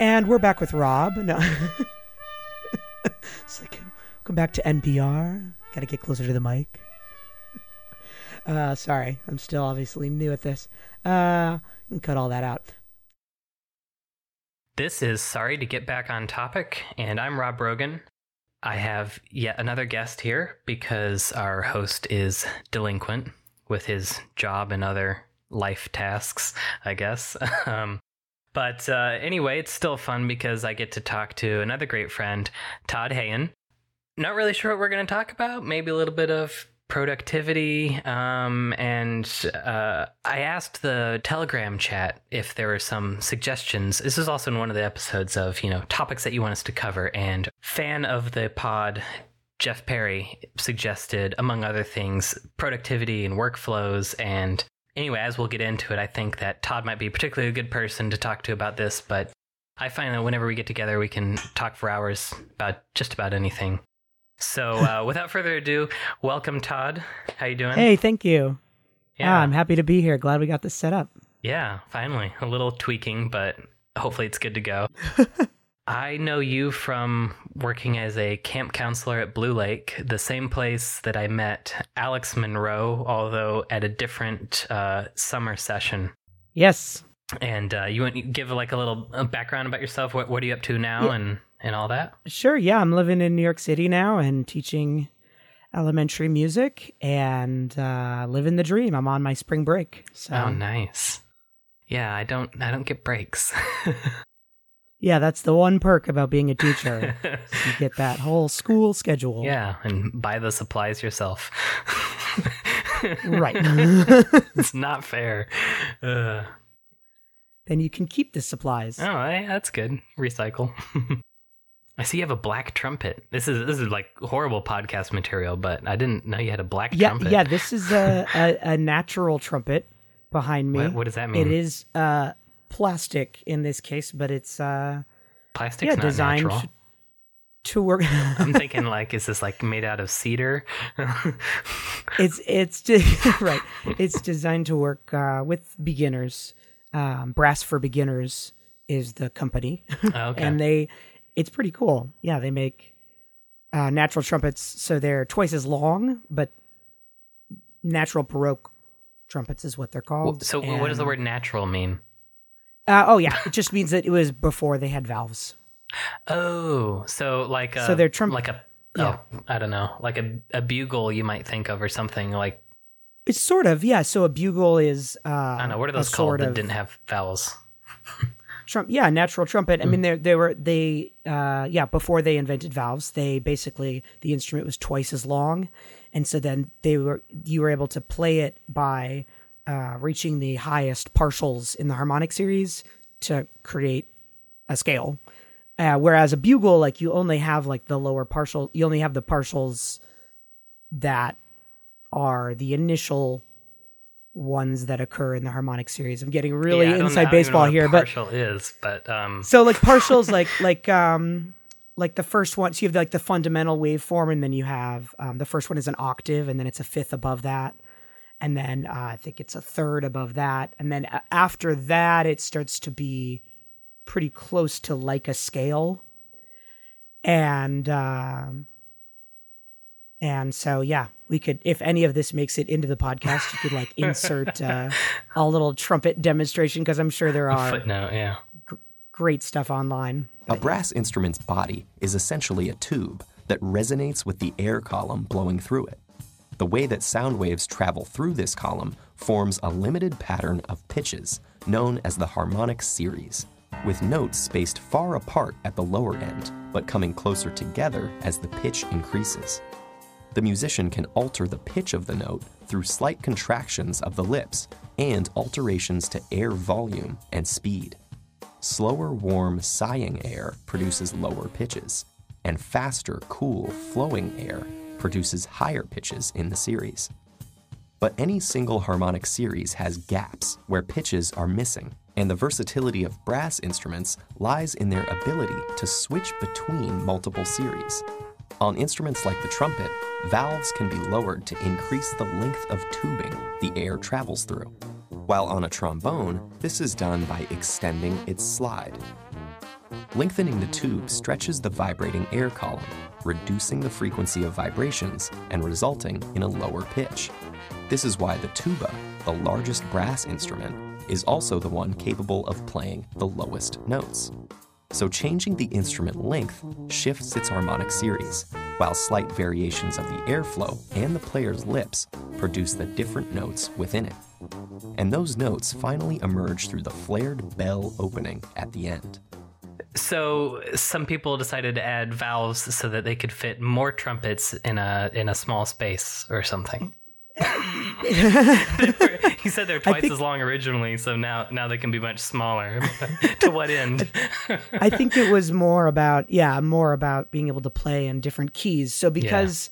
And we're back with Rob. No. it's like, welcome back to NPR. Gotta get closer to the mic. Uh, sorry, I'm still obviously new at this. Uh, can cut all that out. This is Sorry to Get Back on Topic, and I'm Rob Brogan. I have yet another guest here because our host is delinquent with his job and other life tasks, I guess. um, but uh, anyway, it's still fun because I get to talk to another great friend, Todd Hayen. Not really sure what we're going to talk about. Maybe a little bit of productivity. Um, and uh, I asked the Telegram chat if there were some suggestions. This is also in one of the episodes of, you know, topics that you want us to cover. And fan of the pod, Jeff Perry, suggested, among other things, productivity and workflows. And anyway, as we'll get into it, I think that Todd might be particularly a good person to talk to about this. But I find that whenever we get together, we can talk for hours about just about anything. So, uh, without further ado, welcome, Todd. How you doing? Hey, thank you. Yeah. Ah, I'm happy to be here. Glad we got this set up. Yeah, finally. A little tweaking, but hopefully it's good to go. I know you from working as a camp counselor at Blue Lake, the same place that I met Alex Monroe, although at a different uh, summer session. Yes. And uh, you want to give like a little uh, background about yourself? What What are you up to now, Yeah. and and all that? Sure. Yeah, I'm living in New York City now and teaching elementary music and uh, living the dream. I'm on my spring break. So oh, nice. Yeah, I don't I don't get breaks. yeah, that's the one perk about being a teacher. you get that whole school schedule. yeah, and buy the supplies yourself. Right. it's not fair. Uh, then you can keep the supplies. oh, that's good. Recycle. I see you have a black trumpet. This is this is like horrible podcast material, but I didn't know you had a black yeah, trumpet. yeah. This is a, a, a natural trumpet behind me. What, what does that mean? It is uh, plastic in this case, but it's uh, Plastic's yeah designed natural. to, work. I'm thinking like, is this like made out of cedar? it's it's de- right. It's designed to work uh, with beginners. Um, Brass for Beginners is the company, Oh, okay. and they it's pretty cool. Yeah, they make uh, natural trumpets, so they're twice as long, but natural baroque trumpets is what they're called. so what does the word natural mean? Uh, oh yeah, it just means that it was before they had valves. Oh, so like a, So they're trump- like a Yeah. oh I don't know like a a bugle you might think of or something like It's sort of yeah. So a bugle is uh, I don't know what are those called that didn't have valves. Trump, yeah, natural trumpet. I Hmm. mean, they they were they uh, yeah before they invented valves, they basically the instrument was twice as long, and so then they were you were able to play it by uh, reaching the highest partials in the harmonic series to create a scale. Uh, whereas a bugle, like you only have like the lower partial, you only have the partials that are the initial ones that occur in the harmonic series. I'm getting really Yeah, inside I don't even baseball here, but partial is, but um, so like partials, like like um like the first one. So you have like the fundamental waveform, and then you have um, the first one is an octave, and then it's a fifth above that, and then uh, I think it's a third above that, and then after that it starts to be pretty close to like a scale, and um and so yeah, we could if any of this makes it into the podcast, you could like insert uh, a little trumpet demonstration because I'm sure there are footnote, yeah. great stuff online. A brass instrument's body is essentially a tube that resonates with the air column blowing through it. The way that sound waves travel through this column forms a limited pattern of pitches known as the harmonic series, with notes spaced far apart at the lower end, but coming closer together as the pitch increases. The musician can alter the pitch of the note through slight contractions of the lips and alterations to air volume and speed. Slower, warm, sighing air produces lower pitches, and faster, cool, flowing air produces higher pitches in the series. But any single harmonic series has gaps where pitches are missing, and the versatility of brass instruments lies in their ability to switch between multiple series. On instruments like the trumpet, valves can be lowered to increase the length of tubing the air travels through, while on a trombone, this is done by extending its slide. Lengthening the tube stretches the vibrating air column, reducing the frequency of vibrations and resulting in a lower pitch. This is why the tuba, the largest brass instrument, is also the one capable of playing the lowest notes. So changing the instrument length shifts its harmonic series, while slight variations of the airflow and the player's lips produce the different notes within it. And those notes finally emerge through the flared bell opening at the end. So some people decided to add valves so that they could fit more trumpets in a in a small space or something. he said they're twice think- as long originally, so now now they can be much smaller. to what end? I think it was more about yeah, more about being able to play in different keys. So because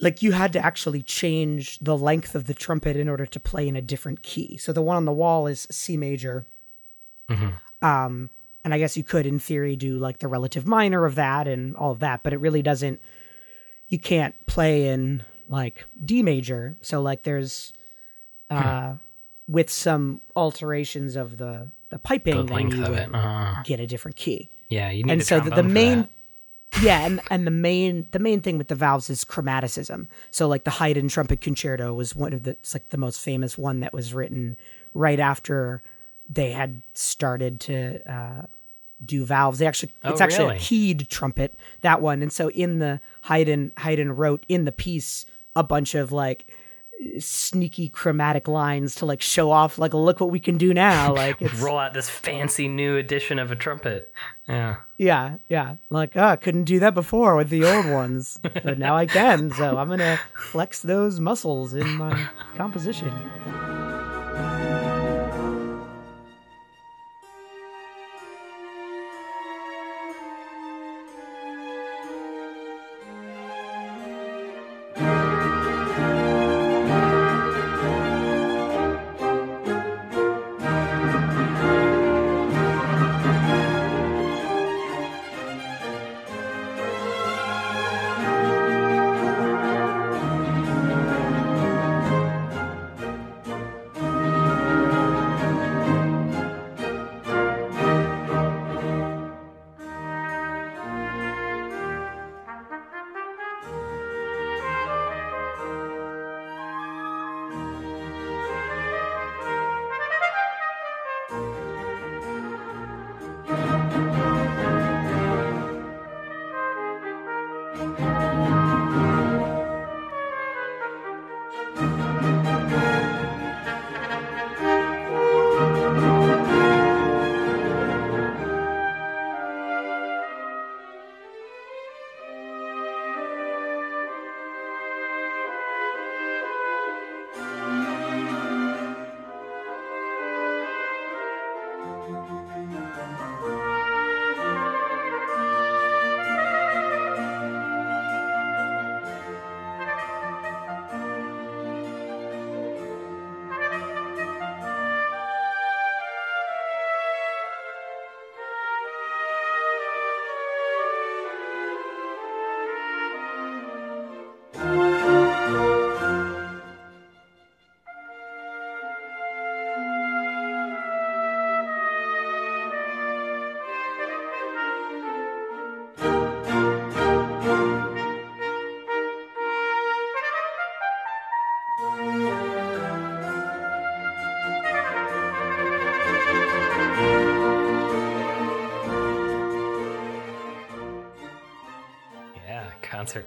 like you had to actually change the length of the trumpet in order to play in a different key. So the one on the wall is C major. Mhm. Um and I guess you could in theory do like the relative minor of that and all of that, but it really doesn't you can't play in like D major. So like there's uh with some alterations of the the piping The then you would. Uh, get a different key yeah, you need and a so the, the main yeah and, and the main the main thing with the valves is chromaticism so like the haydn trumpet concerto was one of the it's like the most famous one that was written right after they had started to uh do valves they actually Oh, it's actually really? a keyed trumpet that one and so in the haydn haydn wrote in the piece a bunch of like sneaky chromatic lines to like show off like look what we can do now like it's roll out this fancy new edition of a trumpet. Yeah. Yeah, yeah. Like, oh, I couldn't do that before with the old ones, but now I can. So I'm gonna flex those muscles in my composition.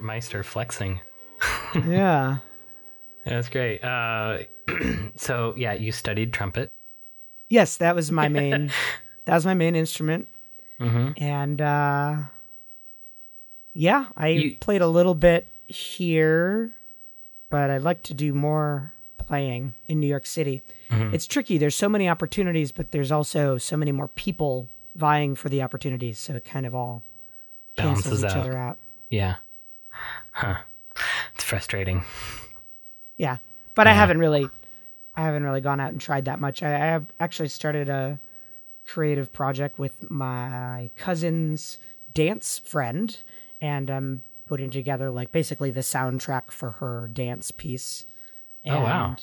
Meister flexing. Yeah. That's great. Uh, so yeah, you studied trumpet. Yes, that was my main. that was my main instrument, Mm-hmm. and uh yeah, I You- played a little bit here, but I'd like to do more playing in New York City. Mhm. It's tricky. There's so many opportunities, but there's also so many more people vying for the opportunities, so it kind of all cancels Balances each out. other out. Yeah. Huh. It's frustrating. Yeah, but I haven't really, I haven't really gone out and tried that much. I, I have actually started a creative project with my cousin's dance friend, and I'm putting together like basically the soundtrack for her dance piece. Oh, wow.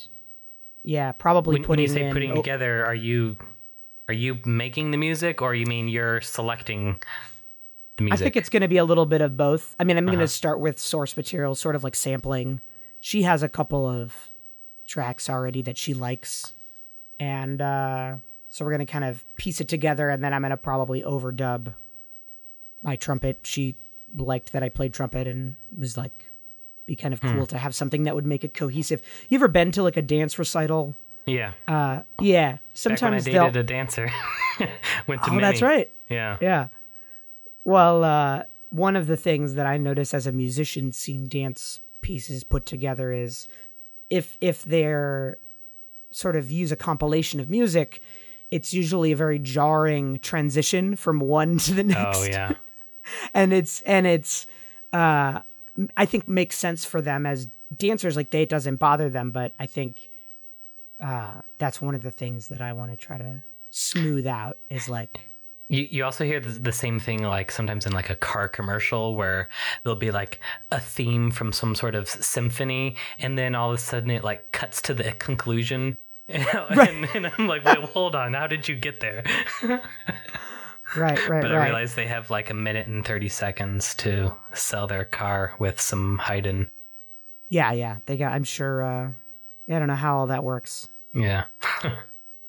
Yeah, probably When, when you say in. putting oh, together, are you Are you making the music, or you mean you're selecting music? I think it's going to be a little bit of both. I mean, I'm going Uh-huh. to start with source material, sort of like sampling. She has a couple of tracks already that she likes, and uh, so we're going to kind of piece it together, and then I'm going to probably overdub my trumpet. She liked that I played trumpet and was like, be kind of Hmm. cool to have something that would make it cohesive. You ever been to like a dance recital? yeah. Uh, yeah. Back when I Sometimes dated a dancer, went to Oh, that's right. Yeah. Yeah. Well, uh, one of the things that I notice as a musician seeing dance pieces put together is if if they're sort of use a compilation of music, it's usually a very jarring transition from one to the next. Oh yeah. And it's and it's uh I think makes sense for them as dancers like they it doesn't bother them, but I think uh that's one of the things that I want to try to smooth out is like You you also hear the, the same thing like sometimes in like a car commercial where there'll be like a theme from some sort of symphony and then all of a sudden it like cuts to the conclusion. and, and I'm like, wait, hold on, how did you get there? right, right, but I realize they have like a minute and thirty seconds to sell their car with some Haydn. Yeah, yeah. They got I'm sure uh I don't know how all that works. Yeah.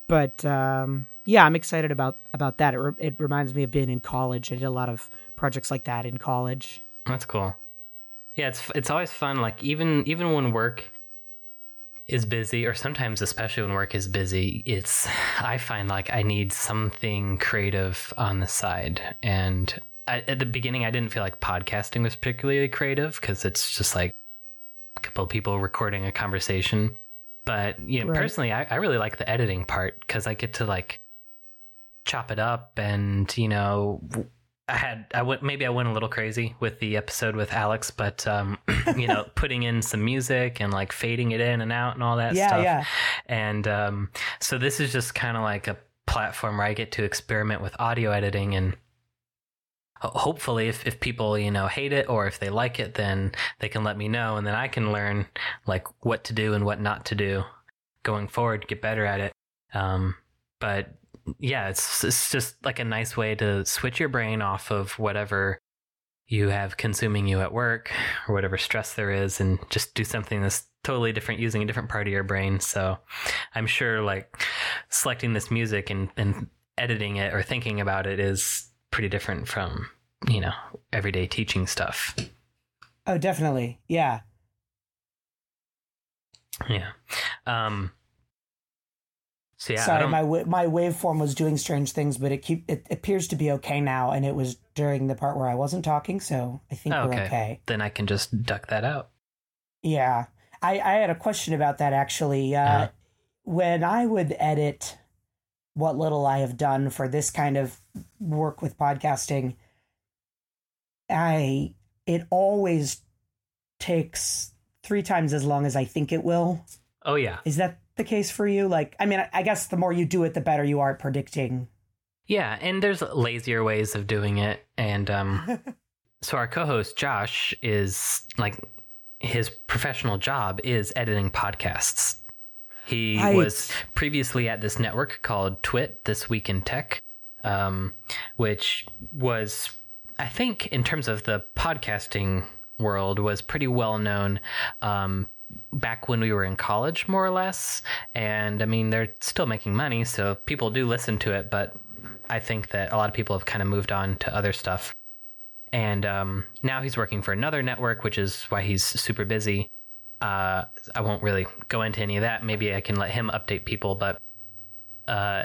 But um yeah, I'm excited about about that. It re- it reminds me of being in college. I did a lot of projects like that in college. That's cool. Yeah, it's it's always fun. Like even even when work is busy, or sometimes especially when work is busy, it's I find like I need something creative on the side. And I, at the beginning, I didn't feel like podcasting was particularly creative because it's just like a couple of people recording a conversation. But you know, Right. personally, I, I really like the editing part because I get to like chop it up and you know I had I went maybe I went a little crazy with the episode with Alex, but um, you know, putting in some music and like fading it in and out and all that yeah, stuff. yeah. And um, so this is just kind of like a platform where I get to experiment with audio editing and hopefully if, if people you know hate it or if they like it then they can let me know and then i can learn like what to do and what not to do going forward get better at it um, but yeah it's, it's just like a nice way to switch your brain off of whatever you have consuming you at work or whatever stress there is and just do something that's totally different using a different part of your brain so i'm sure like selecting this music and, and editing it or thinking about it is pretty different from you know everyday teaching stuff Oh, definitely. Yeah. yeah um so yeah Sorry, my my waveform was doing strange things, but it keep it appears to be okay now, and it was during the part where I wasn't talking, so I think Oh, we're okay. okay. then i can just duck that out Yeah, I I had a question about that actually. Uh, Uh-huh. When I would edit what little I have done for this kind of work with podcasting, I it always takes three times as long as I think it will. oh yeah Is that the case for you? Like, I mean, I- guess the more you do it, the better you are at predicting. yeah and there's lazier ways of doing it and um so our co-host josh is like his professional job is editing podcasts he was previously at this network called twit this week in tech um, which was i think in terms of the podcasting world was pretty well known um, back when we were in college more or less and i mean they're still making money so people do listen to it but i think that a lot of people have kind of moved on to other stuff and um, now he's working for another network, which is why he's super busy. Uh, I won't really go into any of that. Maybe I can let him update people. But uh,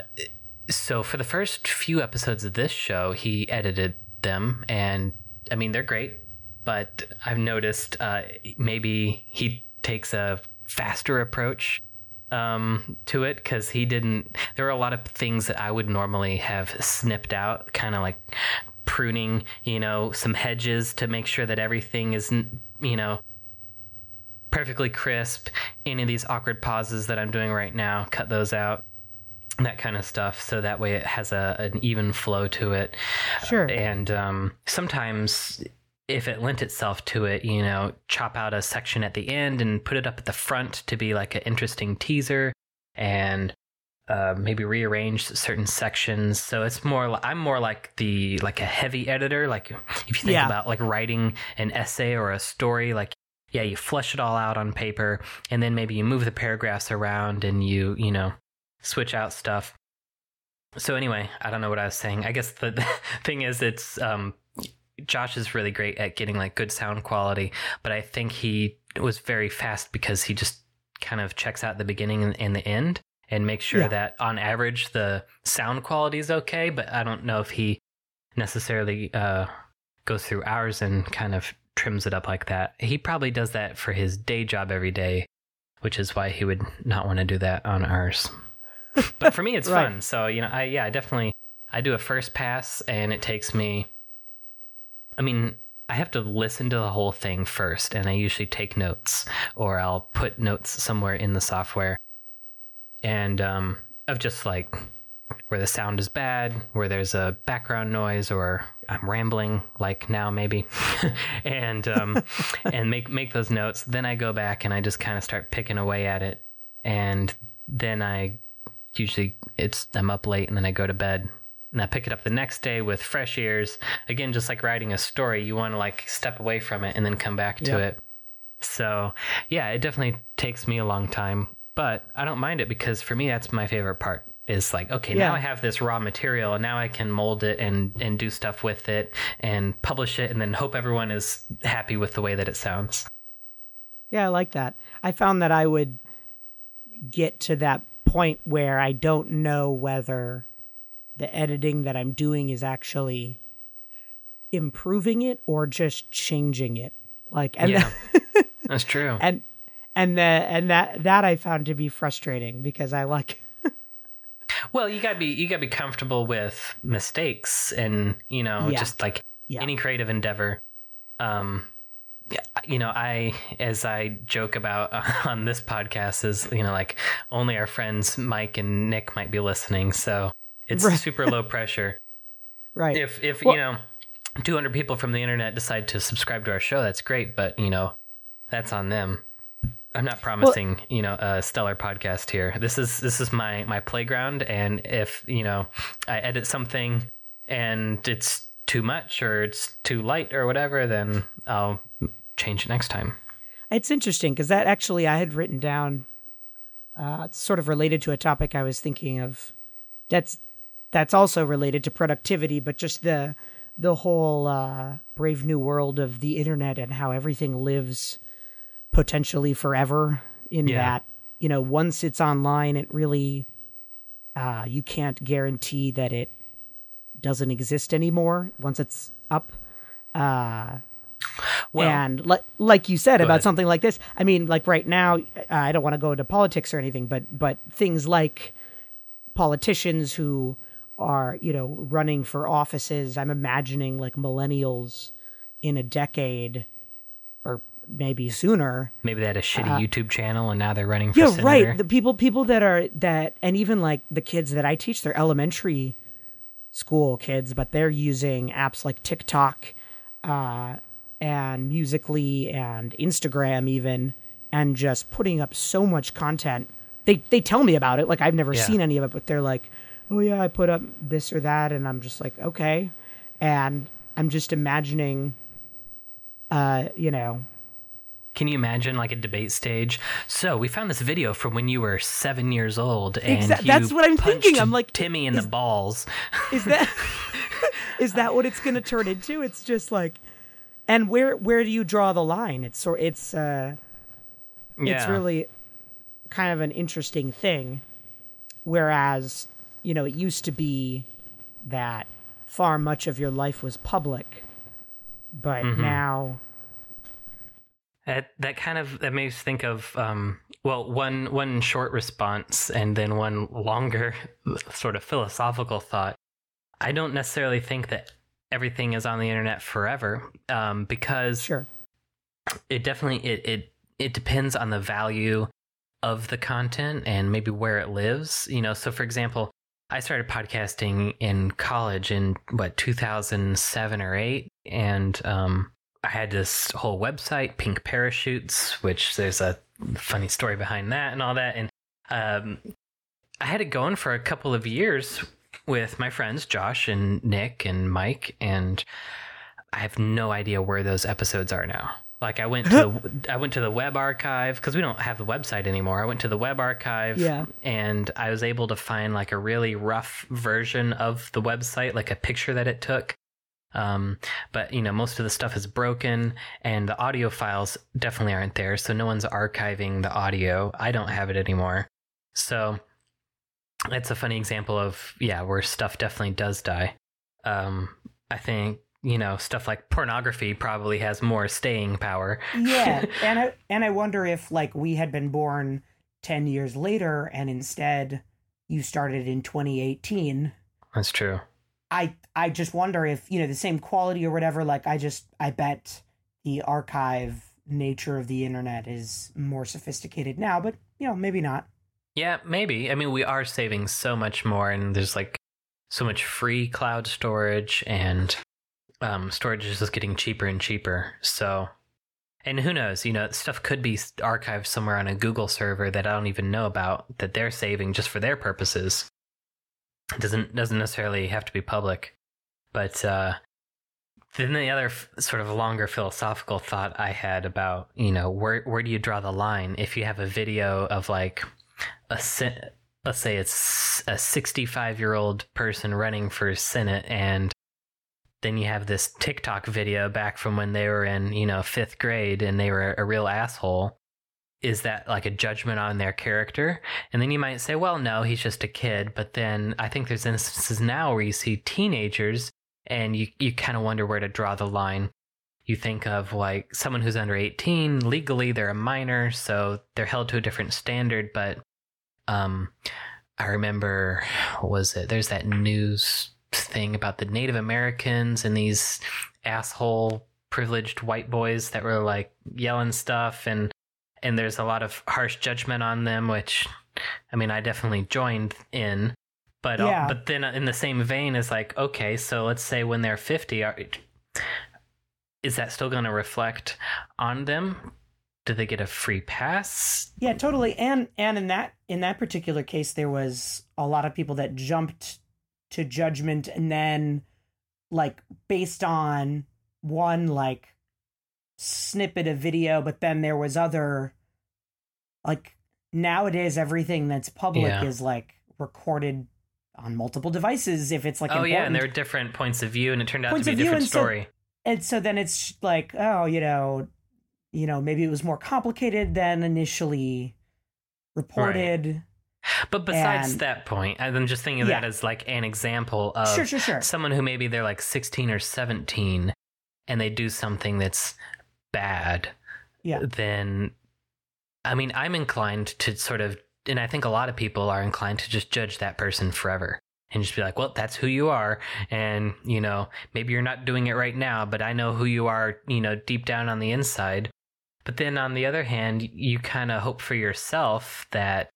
so for the first few episodes of this show, he edited them, and I mean they're great. But I've noticed uh, maybe he takes a faster approach um, to it because he didn't. There are a lot of things that I would normally have snipped out, kind of like pruning, you know, some hedges to make sure that everything is, you know, perfectly crisp. Any of these awkward pauses that I'm doing right now, cut those out. That kind of stuff, so that way it has a an even flow to it. Sure. And um, sometimes, if it lent itself to it, you know, chop out a section at the end and put it up at the front to be like an interesting teaser. And uh, maybe rearrange certain sections. So it's more. li- I'm more like the like a heavy editor. Like if you think Yeah. about like writing an essay or a story, like yeah, you flesh it all out on paper, and then maybe you move the paragraphs around and you you know switch out stuff. So anyway, I don't know what I was saying. I guess the, the thing is, it's um, Josh is really great at getting like good sound quality, but I think he was very fast because he just kind of checks out the beginning and, and the end and makes sure Yeah. that on average the sound quality is okay. But I don't know if he necessarily uh, goes through ours and kind of trims it up like that. He probably does that for his day job every day, which is why he would not want to do that on ours. but for me, it's Right. fun. So you know, I yeah, I definitely I do a first pass, and it takes me. I mean, I have to listen to the whole thing first, and I usually take notes, or I'll put notes somewhere in the software, and um, of just like where the sound is bad, where there's a background noise, or I'm rambling like now maybe, and um, and make make those notes. Then I go back and I just kind of start picking away at it, and then I usually it's I'm up late and then I go to bed and I pick it up the next day with fresh ears. Again, just like writing a story, you want to like step away from it and then come back to Yeah. it. So, yeah, it definitely takes me a long time, but I don't mind it because for me that's my favorite part. Is like, okay, now I have this raw material and now I can mold it and and do stuff with it and publish it and then hope everyone is happy with the way that it sounds. Yeah, I like that. I found that I would get to that point where I don't know whether the editing that I'm doing is actually improving it or just changing it. Like and yeah. That's true. and and the, and that that I found to be frustrating because I like Well, you gotta be you gotta be comfortable with mistakes and you know Yeah. just like Yeah. any creative endeavor. Um, you know, I as I joke about on this podcast is you know like only our friends Mike and Nick might be listening, so it's Right. super low pressure. right. If if Well- you know, two hundred people from the internet decide to subscribe to our show, that's great, but you know, that's on them. I'm not promising, you know, a stellar podcast here. This is this is my my playground, and if you know, I edit something and it's too much or it's too light or whatever, then I'll change it next time. It's interesting because that actually I had written down, uh, it's sort of related to a topic I was thinking of. That's that's also related to productivity, but just the the whole uh, brave new world of the internet and how everything lives potentially forever. In Yeah. that, you know, once it's online, it really uh, you can't guarantee that it doesn't exist anymore once it's up. Uh, Well, and like like you said about ahead. something like this, I mean, like right now, uh, I don't want to go into politics or anything, but but things like politicians who are you know running for offices. I'm imagining like millennials in a decade or maybe sooner. maybe they had a shitty uh, YouTube channel and now they're running for Yeah, senator. right. The people people that are that, and even like the kids that I teach, they're elementary school kids, but they're using apps like TikTok, uh, and Musical.ly and Instagram even, and just putting up so much content. They they tell me about it. Like I've never Yeah. seen any of it, but they're like, "Oh yeah, I put up this or that," and I'm just like, "Okay," and I'm just imagining, uh, you know, Can you imagine like a debate stage? So we found this video from when you were seven years old, and Exa- you that's what I'm thinking. I'm like, Timmy in the balls. is that is that what it's going to turn into it's just like and where where do you draw the line it's sort it's uh it's really kind of an interesting thing whereas you know it used to be that far much of your life was public but Mm-hmm. now That that kind of that makes me think of um, well one one short response and then one longer sort of philosophical thought. I don't necessarily think that everything is on the internet forever um, because sure it definitely it, it it depends on the value of the content and maybe where it lives you know so for example i started podcasting in college in what 2007 or 8 and um i had this whole website pink parachutes which there's a funny story behind that and all that and um I had it going for a couple of years with my friends Josh and Nick and Mike, and I have no idea where those episodes are now. Like I went to the, I went to the web archive because we don't have the website anymore. I went to the web archive Yeah. and I was able to find like a really rough version of the website, like a picture that it took. Um, but you know, most of the stuff is broken and the audio files definitely aren't there. So no one's archiving the audio. I don't have it anymore. So it's a funny example of, yeah, where stuff definitely does die. Um, I think, you know, stuff like pornography probably has more staying power. yeah, and I and I wonder if like we had been born ten years later, and instead you started in 2018. That's true. I I just wonder if you know the same quality or whatever. Like I just I bet the archive nature of the internet is more sophisticated now, but you know maybe not. Yeah, maybe. I mean, we are saving so much more, and there's like so much free cloud storage, and um, storage is just getting cheaper and cheaper. So, and who knows? You know, stuff could be archived somewhere on a Google server that I don't even know about that they're saving just for their purposes. It doesn't doesn't necessarily have to be public, but uh, then the other f- sort of longer philosophical thought I had about you know where where do you draw the line if you have a video of like a let's say it's a 65 year old person running for senate and then you have this TikTok video back from when they were in, you know, fifth grade and they were a real asshole. Is that like a judgment on their character? And then you might say, well, no, he's just a kid. But then I think there's instances now where you see teenagers and you, you kind of wonder where to draw the line. You think of like someone who's under 18, legally they're a minor, so they're held to a different standard. But um, I remember, what was it? There's that news thing about the Native Americans and these asshole privileged white boys that were like yelling stuff and and there's a lot of harsh judgment on them which I mean I definitely joined in but uh, Yeah. but then in the same vein is like okay so let's say when they're 50 are, is that still going to reflect on them do they get a free pass Yeah, totally. And and in that in that particular case, there was a lot of people that jumped to judgment, and then like based on one like snippet of video, but then there was other like nowadays everything that's public Yeah. is like recorded on multiple devices if it's like oh yeah and there are different points of view and it turned out Points to be a different and so- story. and so then it's like oh you know you know maybe it was more complicated than initially reported But besides And- that point, I'm just thinking of that as like an example of sure sure sure someone who maybe they're like 16 or 17 and they do something that's bad. Yeah. Then, I mean, I'm inclined to sort of, and I think a lot of people are inclined to just judge that person forever and just be like, well, that's who you are. And, you know, maybe you're not doing it right now, but I know who you are, you know, deep down on the inside. But then on the other hand, you kind of hope for yourself that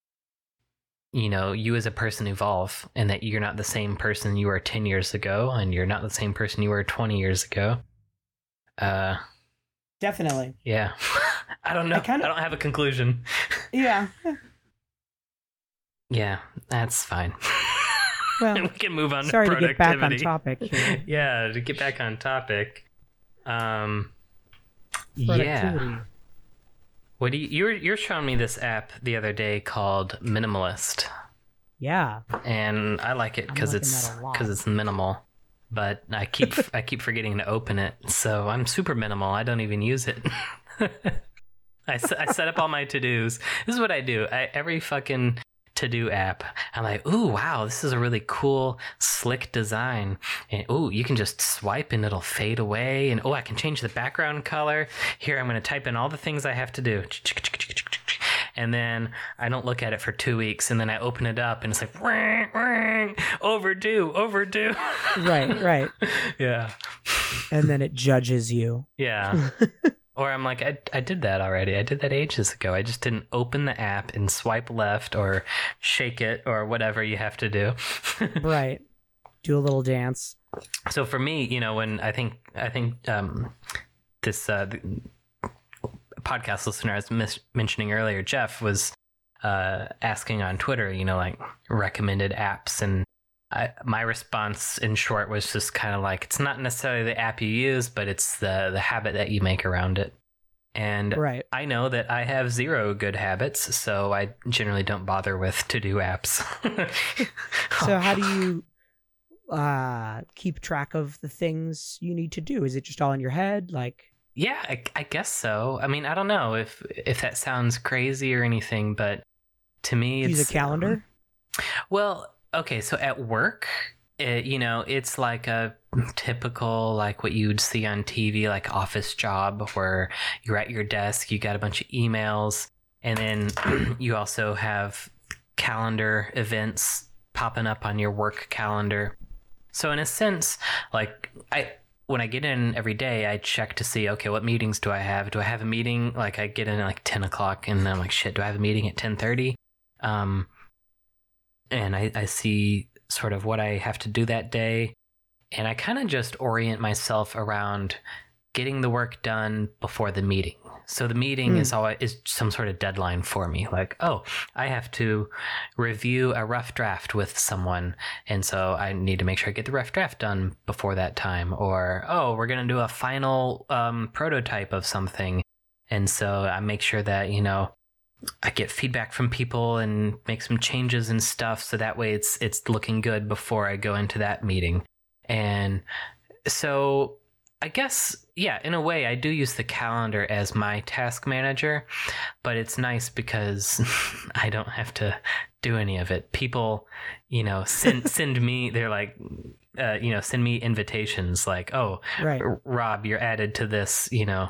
you know, you as a person evolve and that you're not the same person you were 10 years ago and you're not the same person you were 20 years ago. Uh, definitely yeah. I don't know. I I, kinda- don't have a conclusion. yeah Yeah, that's fine. Well, we can move on sorry to to get back on topic here. yeah, to get back on topic. Um, yeah. What do you, you were, you're showing me this app the other day called Minimalist. yeah and I like it because it's that a lot. because it's minimal. But I keep I keep forgetting to open it, so I'm super minimal. I don't even use it. I, I set up all my to dos. This is what I do. I, every fucking to do app, I'm like, ooh, wow, this is a really cool, slick design. And ooh, you can just swipe and it'll fade away. And oh, I can change the background color. Here, I'm going to type in all the things I have to do. And then I don't look at it for two weeks, and then I open it up, and it's like, ring, ring, overdue, overdue. right right yeah, and then it judges you yeah. or I'm like, I, I did that already. I did that ages ago. I just didn't open the app and swipe left or shake it or whatever you have to do. right do a little dance so for me, you know, when I think I think um, this uh, the podcast listener I was mis- mentioning earlier, Jeff was uh, asking on Twitter, you know, like recommended apps. And I, my response, in short, was just kind of like it's not necessarily the app you use, but it's the the habit that you make around it. And Right. I know that I have zero good habits, so I generally don't bother with to do apps. So how do you uh keep track of the things you need to do? Is it just all in your head? Like Yeah, I, I guess so. I mean, I don't know if if that sounds crazy or anything, but to me, it's use a calendar? Well, okay, so at work, it, you know, it's like a typical like what you'd see on TV, like office job where you're at your desk, you got a bunch of emails, and then you also have calendar events popping up on your work calendar. So in a sense, like I when I get in every day, I check to see, okay, what meetings do I have? Do I have a meeting? Like I get in at like ten o'clock, and I'm like, shit, do I have a meeting at ten thirty? Um, and I, I see sort of what I have to do that day, and I kind of just orient myself around getting the work done before the meeting. So the meeting Hmm. is always is some sort of deadline for me. Like, oh, I have to review a rough draft with someone, and so I need to make sure I get the rough draft done before that time. Or oh, we're gonna do a final um, prototype of something, and so I make sure that you know I get feedback from people and make some changes and stuff, so that way it's it's looking good before I go into that meeting. And so I guess yeah, in a way I do use the calendar as my task manager, but it's nice because I don't have to do any of it. People, you know, send send me they're like uh, you know, send me invitations like, "Oh, Right. Rob, you're added to this, you know,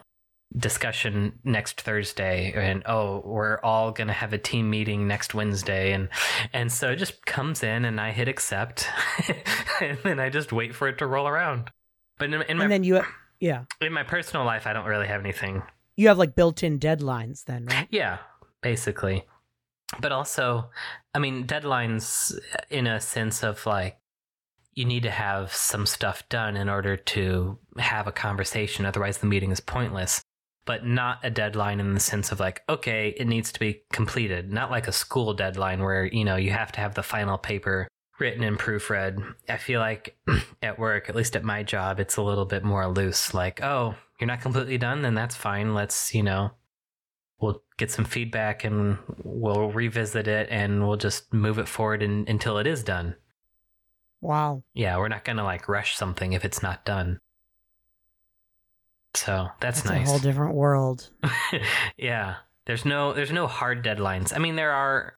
discussion next Thursday and oh, we're all going to have a team meeting next Wednesday and and so it just comes in and I hit accept and then I just wait for it to roll around. But in, in my And then you yeah. in my personal life I don't really have anything. You have like built-in deadlines then, right? Yeah, basically. But also, I mean, deadlines in a sense of like you need to have some stuff done in order to have a conversation otherwise the meeting is pointless but not a deadline in the sense of like okay it needs to be completed not like a school deadline where you know you have to have the final paper written and proofread i feel like at work at least at my job it's a little bit more loose like oh you're not completely done then that's fine let's you know we'll get some feedback and we'll revisit it and we'll just move it forward in, until it is done Wow. yeah, we're not gonna like rush something if it's not done. So that's, That's nice. a whole different world. yeah, there's no there's no hard deadlines. I mean, there are.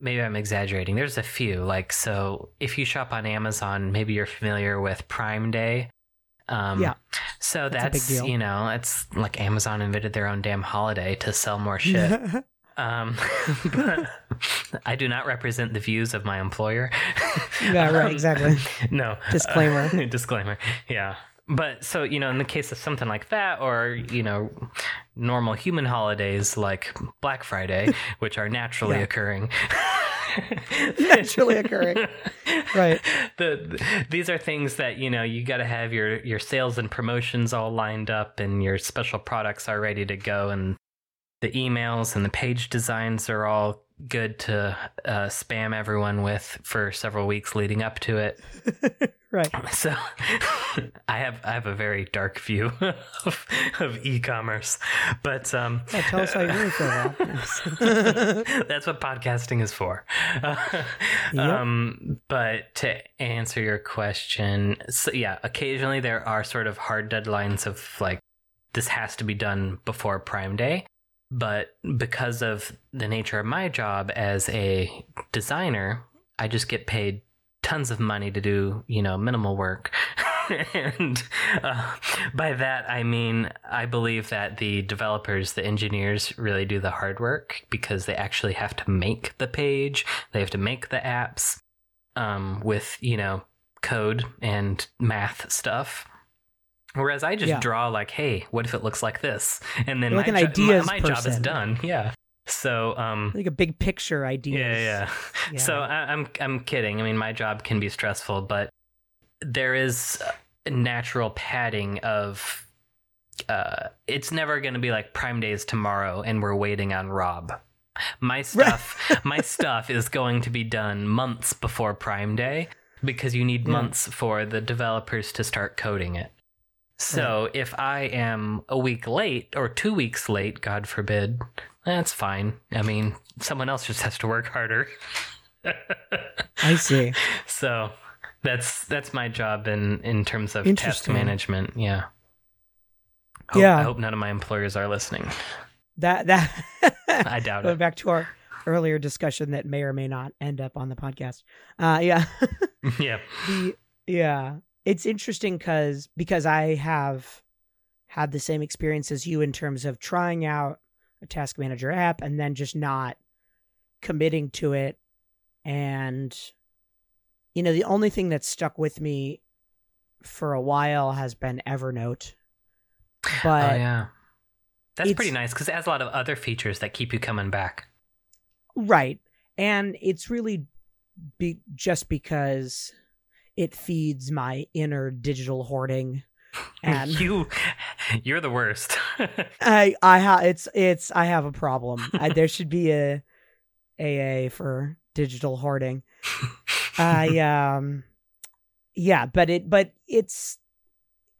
Maybe I'm exaggerating. There's a few. Like, so if you shop on Amazon, maybe you're familiar with Prime Day. Um, Yeah. So That's that's, you know, it's like Amazon invented their own damn holiday to sell more shit. Um, but I do not represent the views of my employer. Yeah, right, Um, exactly. No. Disclaimer. Uh, disclaimer. Yeah. But so, you know, in the case of something like that, or, you know, normal human holidays like Black Friday, which are naturally Yeah. occurring. Naturally occurring. Right. The, the- these are things that you know you got to have your your sales and promotions all lined up and your special products are ready to go and the emails and the page designs are all good to uh, spam everyone with for several weeks leading up to it. right. So I have I have a very dark view of, of e-commerce, but um, Yeah, tell us how you really feel about that's what podcasting is for. Yep. Um, but to answer your question, so yeah, occasionally there are sort of hard deadlines of like this has to be done before Prime Day. But because of the nature of my job as a designer, I just get paid tons of money to do, you know, minimal work. and uh, by that, I mean, I believe that the developers, the engineers really do the hard work because they actually have to make the page, they have to make the apps um, with, you know, code and math stuff. Whereas I just Yeah. draw like, hey, what if it looks like this? And then You're like my, an jo- ideas my, my job is done. Yeah. So, um, like a big picture idea. yeah, yeah. Yeah. So I, I'm I'm kidding. I mean, my job can be stressful, but there is natural padding of. Uh, it's never going to be like Prime Day is tomorrow, and we're waiting on Rob. My stuff, my stuff is going to be done months before Prime Day because you need Yeah. months for the developers to start coding it. So if I am a week late or two weeks late, God forbid, that's fine. I mean, someone else just has to work harder. I see. So that's that's my job in in terms of task management. Yeah. Hope, Yeah. I hope none of my employers are listening. That that I doubt it. going it. back to our earlier discussion that may or may not end up on the podcast. Uh, yeah, yeah. the yeah, it's interesting because because I have had the same experience as you in terms of trying out a task manager app and then just not committing to it, and you know the only thing that's stuck with me for a while has been Evernote, oh, but oh yeah. That's pretty nice because it has a lot of other features that keep you coming back. Right. And it's really be- just because it feeds my inner digital hoarding. And you, you're the worst. I I have it's it's I have a problem. I, there should be a AA for digital hoarding. I um yeah, but it but it's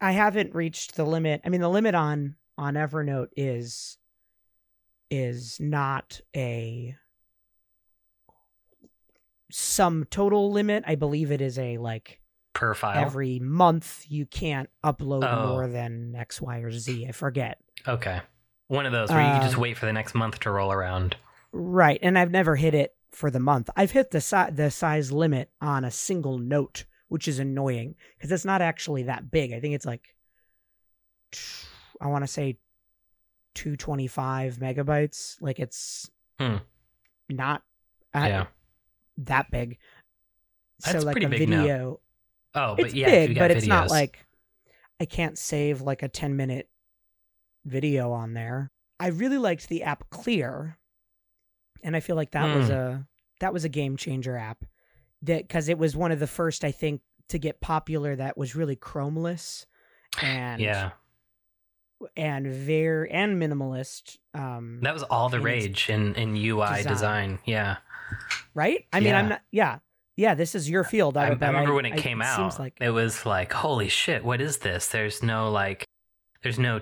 I haven't reached the limit. I mean the limit on on Evernote is is not a sum total limit. I believe it is a like per file. every month you can't upload Oh. more than X, Y, or Z. I forget. okay. One of those where you can just Um, wait for the next month to roll around. Right, and I've never hit it for the month. I've hit the si- the size limit on a single note, which is annoying because it's not actually that big. I think it's like I want to say 225 megabytes. Like it's Hmm. not uh, yeah. That big. That's so like pretty a big now. video, Oh, but it's yeah, big, but it's not like I can't save like a 10 minute video on there. I really liked the app Clear, and I feel like that was Hmm. a that was a game changer app. That because it was one of the first I think to get popular that was really chromeless and yeah, and very and minimalist. Um, that was all the rage in in UI design. design. Yeah, right. I mean, I'm Yeah. not. Yeah, yeah. This is your field. I, I, I remember when it I- came out. Seems like It was like, holy shit, what is this? There's no like, there's no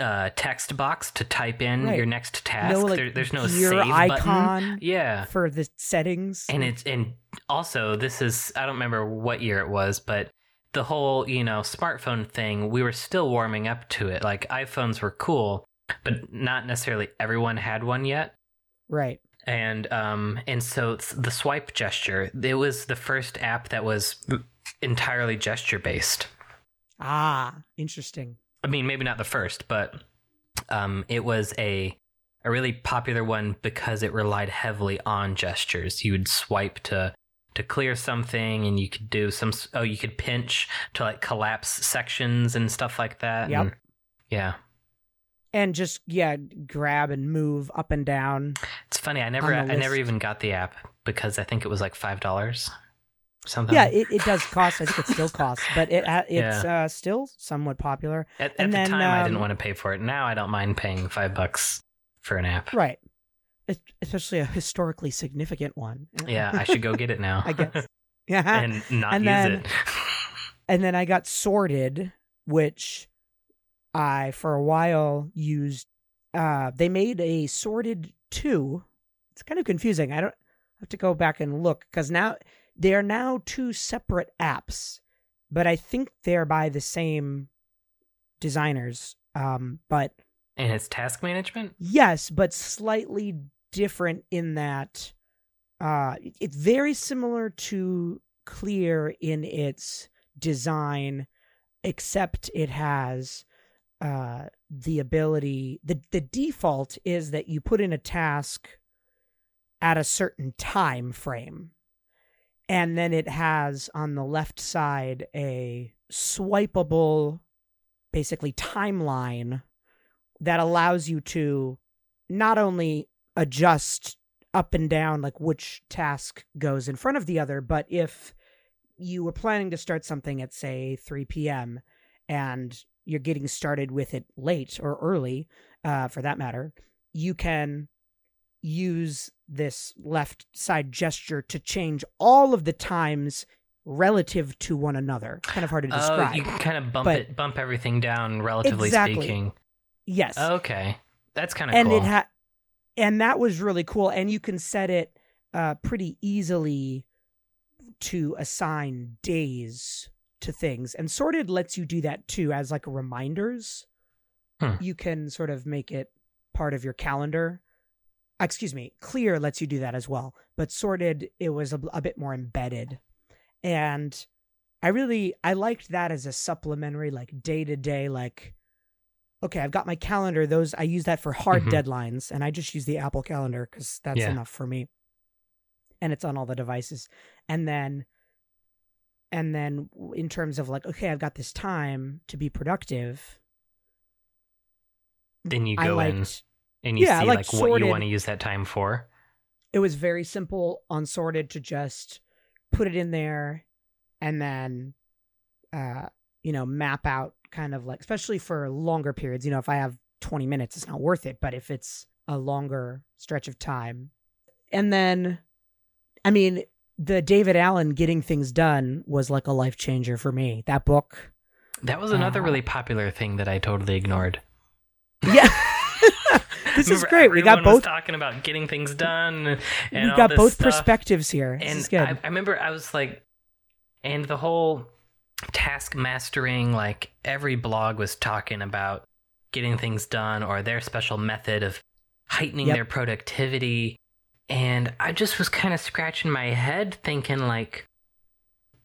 uh, text box to type in Right. your next task. no like there, there's no gear save icon button. Yeah, for the settings. and it's and also this is I don't remember what year it was, but the whole you know smartphone thing, we were still warming up to it. Like iPhones were cool, but not necessarily everyone had one yet. right. And um and so the swipe gesture it was the first app that was entirely gesture based Ah, interesting. i mean maybe not the first but um it was a a really popular one because it relied heavily on gestures you would swipe to to clear something and you could do some oh you could pinch to like collapse sections and stuff like that Yep. and- yeah And just yeah, grab and move up and down. it's funny i never i never even got the app because i think it was like five dollars something Yeah, it, it does cost. I think it still costs, but it it's uh, still somewhat popular. At, at And the then, time, I didn't um, want to pay for it. Now I don't mind paying five bucks for an app. Right. Es- Especially a historically significant one. Yeah, I should go get it now. I guess. Yeah. and not And use then- it. and then I got sorted, which I for a while used. Uh, they made a sorted two. It's kind of confusing. I don't I have to go back and look because now they are now two separate apps, but I think they're by the same designers. Um, but and it's task management. Yes, but slightly different in that uh, it's very similar to Clear in its design, except it has uh, the ability. the The default is that you put in a task at a certain time frame, and then it has on the left side a swipeable, basically timeline that allows you to not only adjust up and down like which task goes in front of the other but if you were planning to start something at say 3 p.m and you're getting started with it late or early uh, for that matter you can use this left side gesture to change all of the times relative to one another. Kind of hard to describe. Oh, you can kind of bump But- it, bump everything down, relatively Exactly. speaking. yes. Okay, that's kind of and cool. it had and that was really cool and you can set it uh pretty easily to assign days to things and sorted lets you do that too as like reminders Hmm. you can sort of make it part of your calendar excuse me clear lets you do that as well but sorted it was a, a bit more embedded and i really i liked that as a supplementary like day to day like okay i've got my calendar those i use that for hard Mhm. deadlines and i just use the apple calendar because that's Yeah. enough for me and it's on all the devices and then and then in terms of like okay i've got this time to be productive then you go in and you yeah, see like like what you want to use that time for. it was very simple unsorted to just put it in there and then uh you know map out kind of like especially for longer periods you know if i have 20 minutes it's not worth it but if it's a longer stretch of time and then i mean the david allen getting things done was like a life changer for me that book That was another Uh, really popular thing that I totally ignored. yeah this is great we got both talking about getting things done, and we got both stuff. perspectives here this and is good I, I remember I was like, and the whole task mastering, like every blog was talking about getting things done or their special method of heightening Yep. their productivity. And I just was kind of scratching my head thinking, like,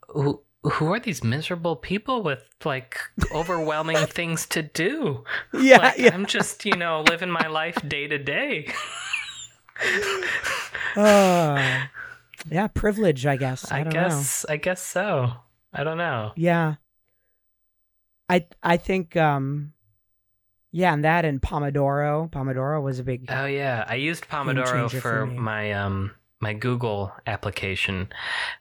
who, who are these miserable people with like overwhelming things to do? yeah like, yeah I'm just, you know, living my life day to day. Uh, yeah, privilege, I guess. I, I, don't know. guess I guess so. I don't know. Yeah. I I think um yeah, and that and Pomodoro. Pomodoro was a big Oh yeah, I used Pomodoro for, for my um my Google application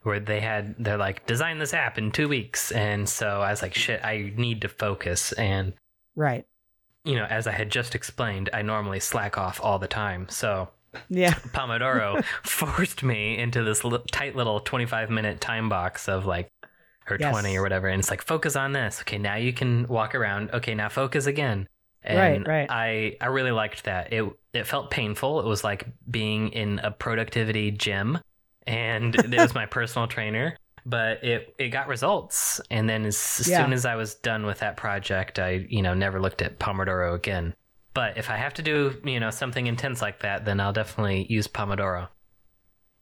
where they had they're like design this app in 2 weeks and so I was like shit, I need to focus and right. you know, as I had just explained, I normally slack off all the time. So Yeah. Pomodoro forced me into this li- tight little 25 minute time box of like or Yes. 20 or whatever and it's like focus on this. Okay, now you can walk around. Okay, now focus again. And Right, right. I I really liked that. It it felt painful. It was like being in a productivity gym and it was my personal trainer, but it it got results. And then as, as Yeah. soon as I was done with that project, I, you know, never looked at Pomodoro again. But if I have to do, you know, something intense like that, then I'll definitely use Pomodoro.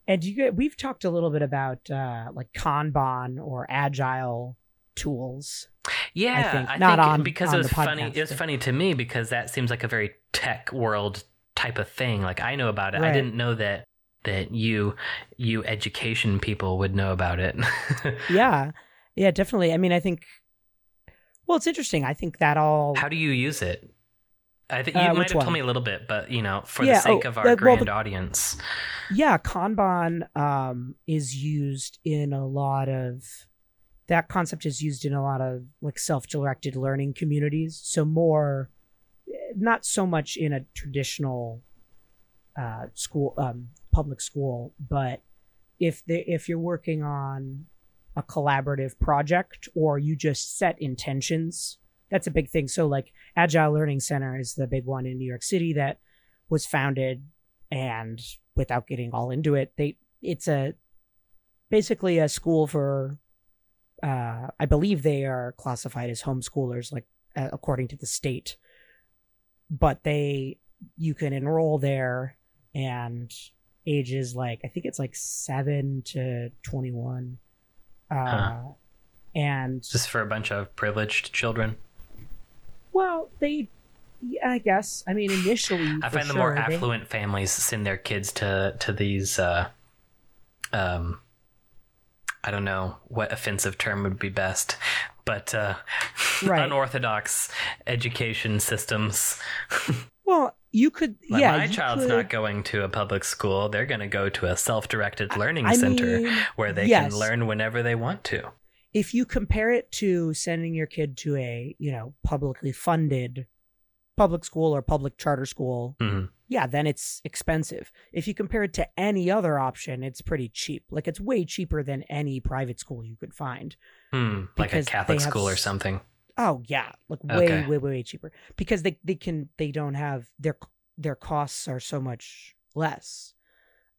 And you get, we've talked a little bit about uh like Kanban or agile tools. Yeah, think. I Not think on- because on it was funny. podcast, It was funny to me because that seems like a very tech world type of thing. Like I know about it. I didn't know that that you you education people would know about it. Yeah. Yeah, definitely. I mean, I think well, it's interesting. I think that all How do you use it? I think you Uh, might have told me a little bit, but you know, for Yeah, the sake oh, of our the- well, grand the- audience, yeah kanban um is used in a lot of that concept is used in a lot of like self-directed learning communities. So more not so much in a traditional uh school um public school but if they if you're working on a collaborative project or you just set intentions that's a big thing. So like agile learning center is the big one in new york city that was founded and without getting all into it they it's a basically a school for uh i believe they are classified as homeschoolers like uh, according to the state but they you can enroll there and ages like i think it's like 7 to 21 uh Huh. and just for a bunch of privileged children. well they yeah, i guess i mean initially I find the more sure, they- affluent families send their kids to to these uh um I don't know what offensive term would be best, but uh Right. unorthodox education systems. well you could Like yeah my child's could- not going to a public school. They're going to go to a self-directed learning I center mean, where they yes. can learn whenever they want to. if you compare it to sending your kid to a you know publicly funded public school or public charter school Mhm. Yeah, then it's expensive. If you compare it to any other option, it's pretty cheap. Like it's way cheaper than any private school you could find. Hmm, like a Catholic school or something. Oh yeah, like way Okay. way way way cheaper because they they can they don't have their their costs are so much less.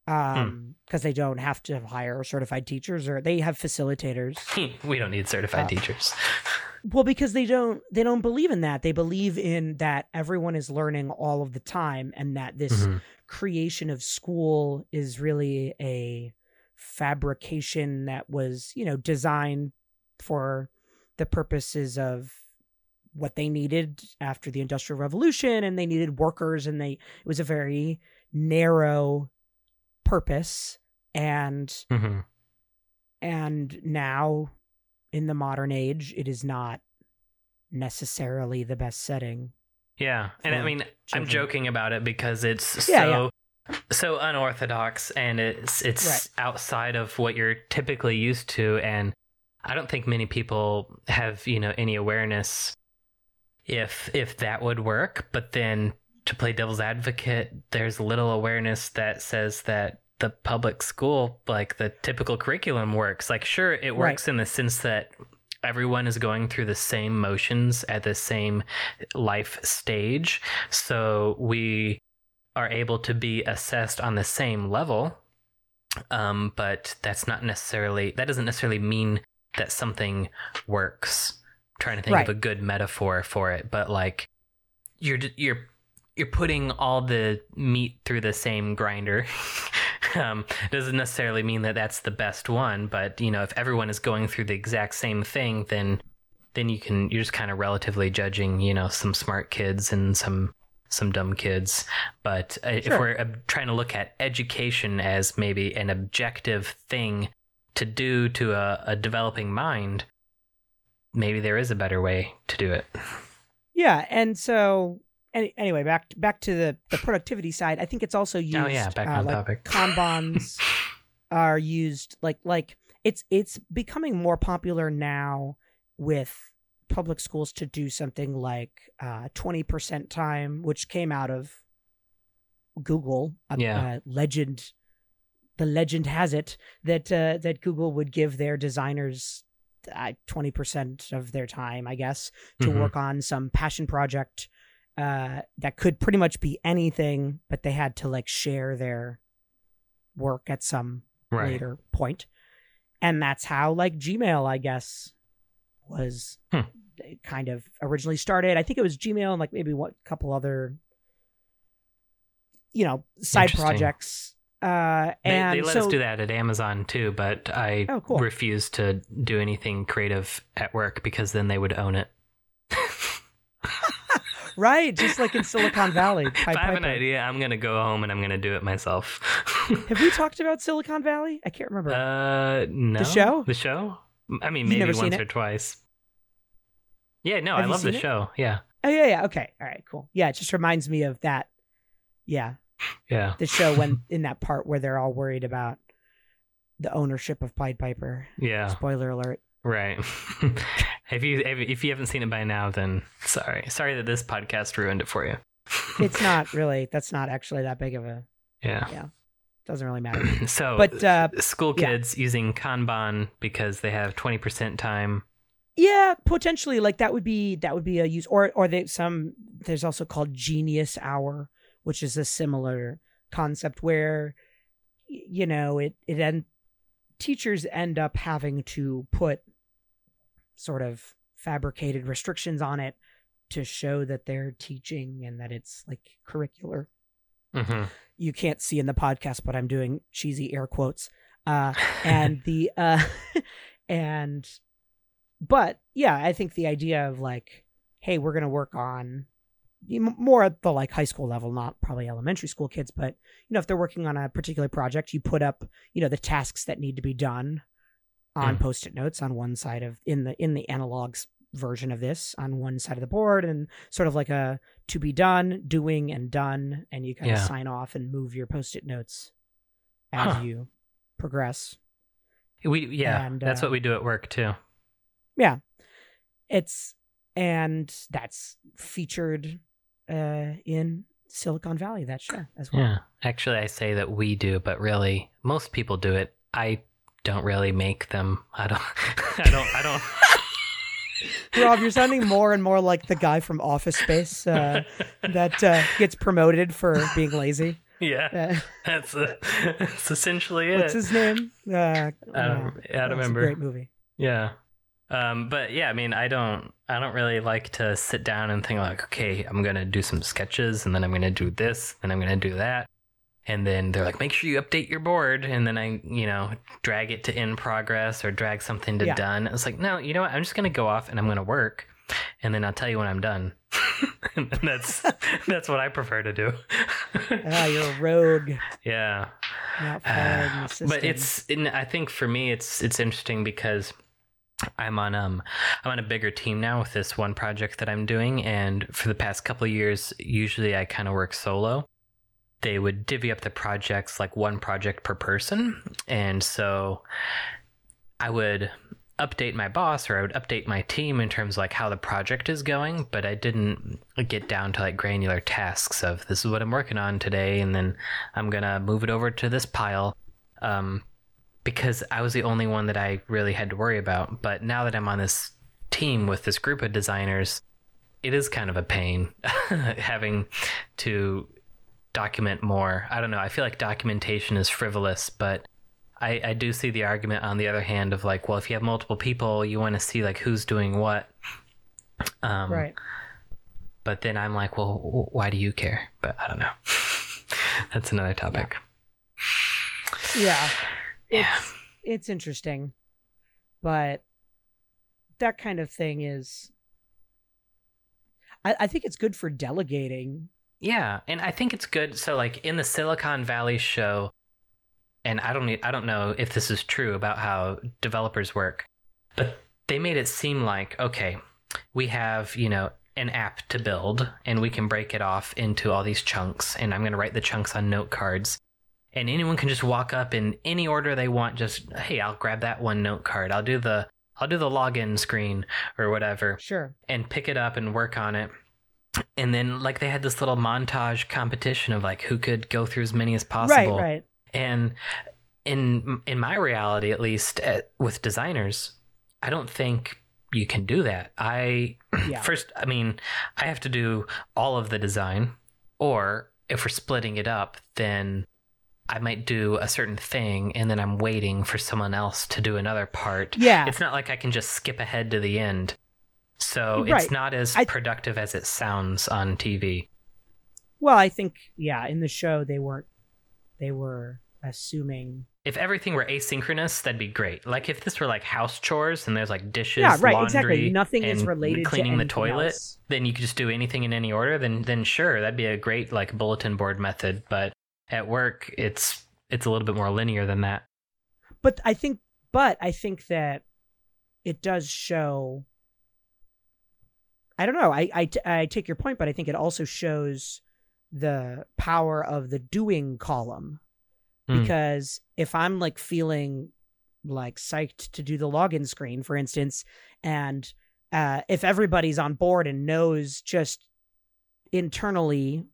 Hmm. Um because they don't have to hire certified teachers or they have facilitators. we don't need certified Uh, teachers. Well, because they don't they don't believe in that. They believe in that everyone is learning all of the time and that this Mhm. creation of school is really a fabrication that was, you know, designed for the purposes of what they needed after the industrial revolution and they needed workers and they it was a very narrow purpose and Mhm. and now in the modern age it is not necessarily the best setting Yeah, and I mean, I'm joking about it because it's Yeah, so so unorthodox and it's it's Right. outside of what you're typically used to, and I don't think many people have you know any awareness if if that would work. But then to play devil's advocate, there's little awareness that says that the public school, like the typical curriculum, works. Like, sure, it Right. works in the sense that everyone is going through the same motions at the same life stage. So we are able to be assessed on the same level. Um, but that's not necessarily, that doesn't necessarily mean that something works. I'm trying to think Right. of a good metaphor for it, but like you're, you're, you're putting all the meat through the same grinder. um, doesn't necessarily mean that that's the best one, but you know, if everyone is going through the exact same thing, then then you can you're just kind of relatively judging, you know, some smart kids and some some dumb kids. But uh, if we're uh, trying to look at education as maybe an objective thing to do to a, a developing mind, maybe there is a better way to do it. Yeah, and so any, anyway, back back to the the productivity side. I think it's also used. oh yeah, back uh, on like topic. Kanbans are used like like it's it's becoming more popular now with public schools to do something like uh, twenty percent time, which came out of Google. A, Yeah. a legend. The legend has it that uh, that Google would give their designers uh, twenty percent of their time, I guess, to Mhm. work on some passion project uh, that could pretty much be anything, but they had to like share their work at some right. later point. And that's how like Gmail, I guess, was Hmm. kind of originally started. I think it was Gmail and like maybe what couple other you know side projects. Uh, They, and they let so, us do that at Amazon too, but I Oh, cool. refuse to do anything creative at work because then they would own it. Right, just like in Silicon Valley. if I have an idea, I'm gonna go home and I'm gonna do it myself. Have we talked about Silicon Valley? I can't remember. uh, no. The show? The show? I mean, You've maybe once or twice. Yeah, no, Have I love the it? show. Yeah, oh yeah, yeah. Okay, all right, cool. Yeah, it just reminds me of that. Yeah, yeah, the show when in that part where they're all worried about the ownership of Pied Piper. yeah. Spoiler alert. Right. if you if, if you haven't seen it by now, then sorry, sorry that this podcast ruined it for you. It's not really. That's not actually that big of a. yeah. Yeah. Doesn't really matter. So, But, uh, school yeah. kids using Kanban because they have twenty percent time. Yeah, potentially like that would be that would be a use or or they some there's also called genius hour, which is a similar concept where you know it it end teachers end up having to put sort of fabricated restrictions on it to show that they're teaching and that it's like curricular. hmm You can't see in the podcast, but I'm doing cheesy air quotes. Uh and the uh and but yeah i think the idea of like hey we're gonna work on more at the like high school level not probably elementary school kids but you know if they're working on a particular project you put up you know the tasks that need to be done on Mm. post-it notes on one side of in the in the analogs version of this on one side of the board and sort of like a to be done doing and done and you kind of sign off and move your post-it notes as Huh. you progress we yeah, And, that's uh, what we do at work too. yeah it's and that's featured uh in Silicon Valley that show as well. Yeah. Actually, I say that we do, but really, most people do it. I don't really make them. I don't. I don't. I don't. Rob, you're sounding more and more like the guy from Office Space uh, that uh, gets promoted for being lazy. yeah. Uh, That's, uh, that's essentially it. what's his name? Uh, I don't, I don't a remember. great movie. Yeah. Um, but yeah, I mean, I don't, I don't really like to sit down and think like, okay, I'm gonna do some sketches, and then I'm gonna do this, and I'm gonna do that, and then they're like, make sure you update your board, and then I, you know, drag it to in progress or drag something to Yeah. done. It's like, no, you know what? I'm just gonna go off and I'm gonna work, and then I'll tell you when I'm done. and that's that's what I prefer to do. Ah, you're a rogue. yeah. Not following the system. but it's i think for me it's it's interesting because i'm on um i'm on a bigger team now with this one project that i'm doing and for the past couple of years usually i kind of work solo they would divvy up the projects like one project per person. And so i would update my boss or i would update my team in terms of like how the project is going but i didn't get down to like granular tasks of this is what i'm working on today and then i'm gonna move it over to this pile. Um, because i was the only one that i really had to worry about. But now that i'm on this team with this group of designers it is kind of a pain having to document more i don't know i feel like documentation is frivolous but I, I do see the argument on the other hand of like, well, if you have multiple people, you want to see like who's doing what. Um, right. But then I'm like, well, why do you care? But I don't know. That's another topic. Yeah. Yeah. It's, it's interesting, but that kind of thing is. I, I think it's good for delegating. Yeah, and I think it's good. So, like in the Silicon Valley show, and I don't, need—I don't know if this is true about how developers work, but they made it seem like okay, we have you know an app to build, and we can break it off into all these chunks, and I'm going to write the chunks on note cards, and anyone can just walk up in any order they want. Just hey, I'll grab that one note card. I'll do the, I'll do the login screen or whatever Sure. and pick it up and work on it. And then like they had this little montage competition of like who could go through as many as possible. Right, right. And in in my reality at least uh with designers, I don't think you can do that. I Yeah. first I mean, I have to do all of the design or if we're splitting it up, then I might do a certain thing and then I'm waiting for someone else to do another part Yeah. it's not like I can just skip ahead to the end. So Right. it's not as I- productive as it sounds on TV. Well, I think yeah, in the show they weren't they were assuming If everything were asynchronous, that'd be great. Like if this were like house chores and there's like dishes, Yeah, right, laundry, exactly. Nothing is related to cleaning the toilet, else. then you could just do anything in any order. Then then sure, that'd be a great like bulletin board method. But at work, it's it's a little bit more linear than that. but I think but I think that it does show I don't know. I I take your point, but I think it also shows the power of the doing column Hmm. because if I'm like feeling like psyched to do the login screen, for instance, and uh, if everybody's on board and knows just internally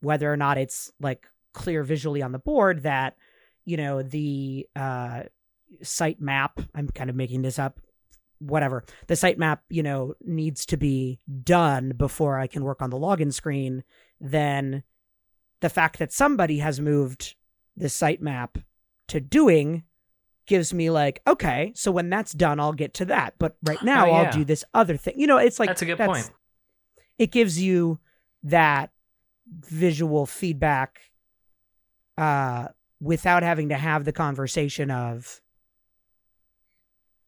whether or not it's like clear visually on the board that you know the uh, site map i'm kind of making this up whatever the sitemap you know needs to be done before i can work on the login screen then the fact that somebody has moved the sitemap to doing gives me like okay so when that's done i'll get to that but right now Oh, yeah. i'll do this other thing you know it's like That's a good point. it gives you that visual feedback uh without having to have the conversation of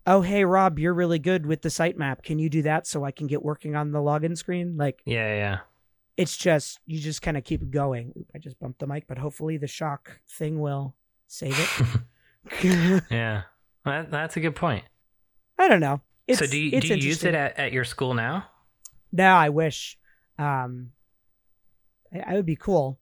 oh hey rob you're really good with the sitemap can you do that so i can get working on the login screen like Yeah, yeah. it's just you just kind of keep going Oop, i just bumped the mic but hopefully the shock thing will save it yeah. Well, that's a good point. i don't know it's, so do you, it's do you use it at, at your school now? No, I wish. Um, I, I would be cool.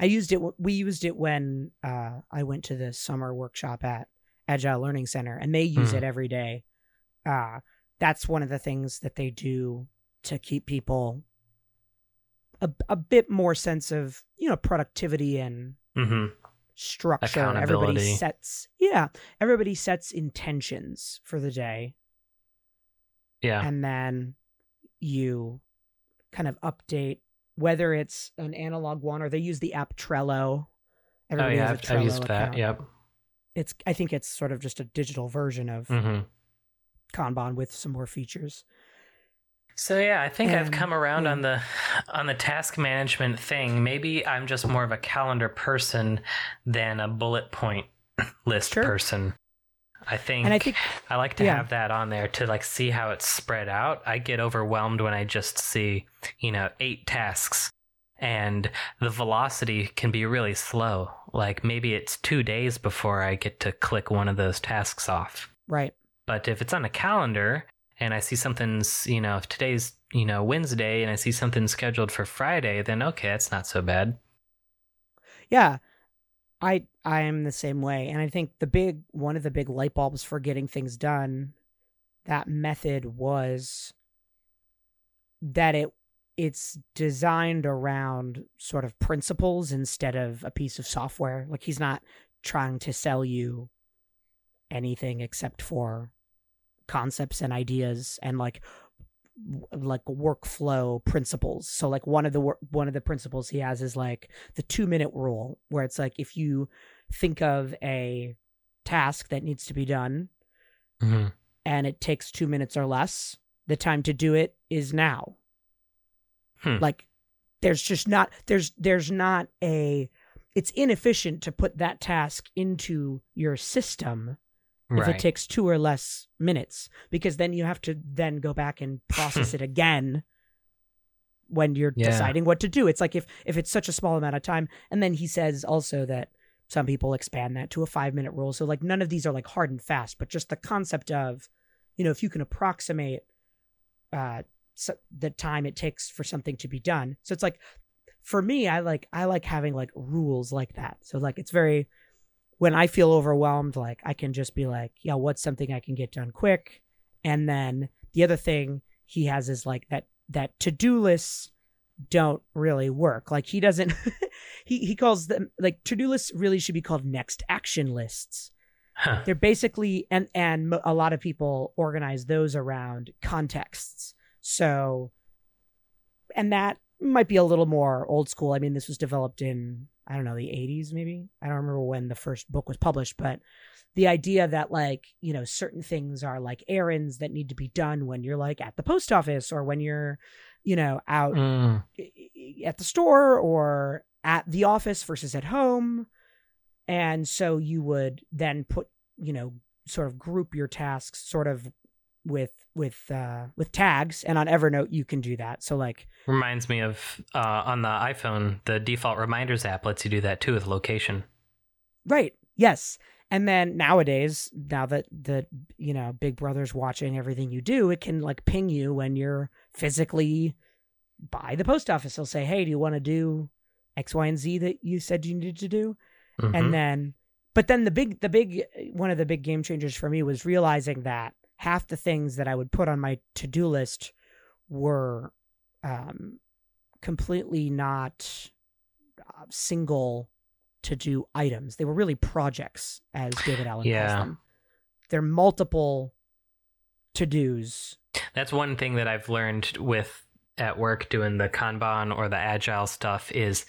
I used it. We used it when uh, I went to the summer workshop at Agile Learning Center, and they use Mhm. it every day. Uh, that's one of the things that they do to keep people a, a bit more sense of you know productivity and Mm-hmm. structure. Everybody sets yeah, everybody sets intentions for the day, Yeah. and then you kind of update whether it's an analog one or they use the app Trello. oh Everybody yeah, has a I've, Trello I've used that. Yep. It's I think it's sort of just a digital version of Mm-hmm. Kanban with some more features. So yeah, I think I've come around yeah. on the on the task management thing. Maybe I'm just more of a calendar person than a bullet point list Sure. person. I think And I think I like to yeah. have that on there to like see how it's spread out. I get overwhelmed when I just see, you know, eight tasks and the velocity can be really slow. Like maybe it's 2 days before I get to click one of those tasks off. right. But if it's on a calendar and I see something's, you know, if today's, you know, Wednesday and I see something scheduled for Friday, then okay, that's not so bad. Yeah. I I am the same way. And I think the big one of the big light bulbs for getting things done, that method was that it it's designed around sort of principles instead of a piece of software. Like he's not trying to sell you anything except for concepts and ideas and like like workflow principles. So like one of the one of the principles he has is like the 2 minute rule where it's like if you think of a task that needs to be done Mm-hmm. and it takes 2 minutes or less, the time to do it is now. Hmm. Like there's just not there's there's not a it's inefficient to put that task into your system if Right. it takes two or less minutes because then you have to then go back and process it again when you're Yeah. deciding what to do it's like if if it's such a small amount of time and then he says also that some people expand that to a five minute rule so like none of these are like hard and fast but just the concept of you know if you can approximate uh the time it takes for something to be done so it's like for me i like i like having like rules like that so like it's very when I feel overwhelmed, like I can just be like, yeah, what's something I can get done quick? And then the other thing he has is like that that to-do lists don't really work. Like he doesn't he he calls them like to-do lists really should be called next action lists. Huh. They're basically and and a lot of people organize those around contexts. So and that might be a little more old school. I mean, this was developed in I don't know the 80s maybe. I don't remember when the first book was published, but the idea that like, you know, certain things are like errands that need to be done when you're like at the post office or when you're, you know, out Mm. at the store or at the office versus at home. And so you would then put, you know, sort of group your tasks sort of with with uh with tags and on Evernote you can do that. So like Reminds me of uh, on the iPhone, the default reminders app lets you do that too with location. right. Yes. And then nowadays, now that the you know, Big Brother's watching everything you do, it can like ping you when you're physically by the post office. He'll say, Hey, do you want to do X, Y, and Z that you said you needed to do? Mhm. and then but then the big the big one of the big game changers for me was realizing that half the things that i would put on my to-do list were um completely not uh, single to do items they were really projects as david allen Yeah. calls them they're multiple to-dos That's one thing that I've learned with at work doing the Kanban or the Agile stuff is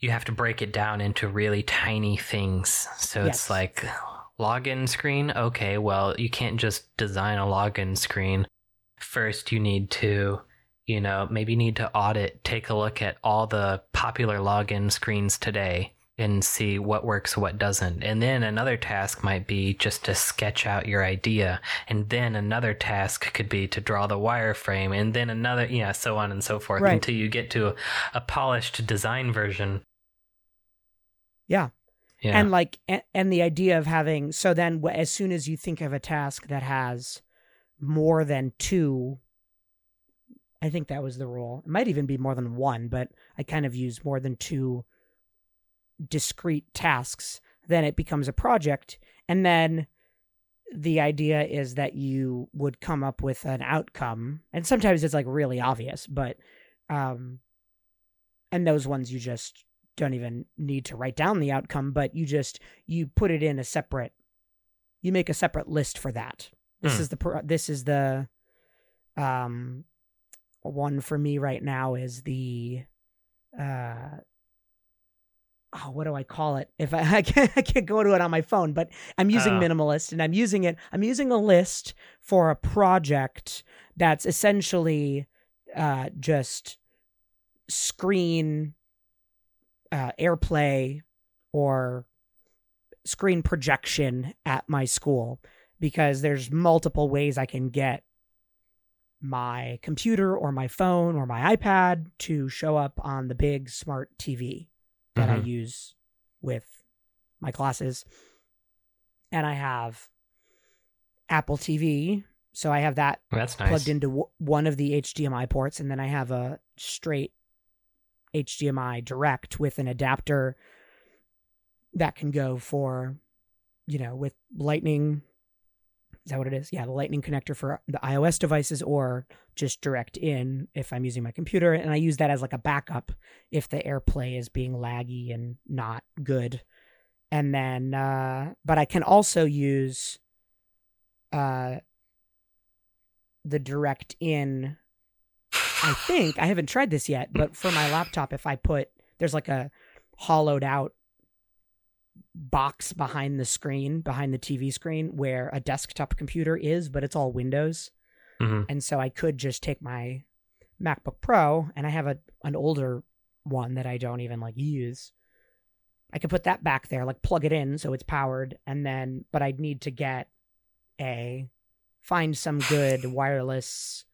you have to break it down into really tiny things. So Yes. it's like login screen. Okay, well, you can't just design a login screen. First, you need to, you know, maybe need to audit, take a look at all the popular login screens today and see what works, what doesn't. And then another task might be just to sketch out your idea. And then another task could be to draw the wireframe. And then another, yeah, so on and so forth Right. until you get to a, a polished design version. Yeah. Yeah. and like and, and the idea of having so then as soon as you think of a task that has more than two i think that was the rule. It might even be more than one but i kind of use more than two discrete tasks. Then it becomes a project. And then the idea is that you would come up with an outcome. And sometimes it's like really obvious but um and those ones you just don't even need to write down the outcome, but you just you put it in a separate. You make a separate list for that. This Hmm. is the this is the um one for me right now is the uh oh what do I call it? If I I can't, I can't go to it on my phone, but I'm using Oh. minimalist and I'm using it. I'm using a list for a project that's essentially uh just screen uh airplay or screen projection at my school because there's multiple ways I can get my computer or my phone or my iPad to show up on the big smart TV that I Mhm. use with my classes. And I have Apple TV, so I have that That's nice. plugged into w- one of the HDMI ports, and then I have a straight HDMI direct with an adapter that can go for, you know, with Lightning. Is that what it is? Yeah, the Lightning connector for the iOS devices, or just direct in if I'm using my computer. And I use that as like a backup if the AirPlay is being laggy and not good. And then, uh, but I can also use uh, the direct in I think I haven't tried this yet, but for my laptop, if I put there's like a hollowed out box behind the screen, behind the TV screen, where a desktop computer is, but it's all Windows. Mhm. And so I could just take my MacBook Pro, and I have a an older one that I don't even like use. I could put that back there, like plug it in so it's powered, and then but I'd need to get a find some good wireless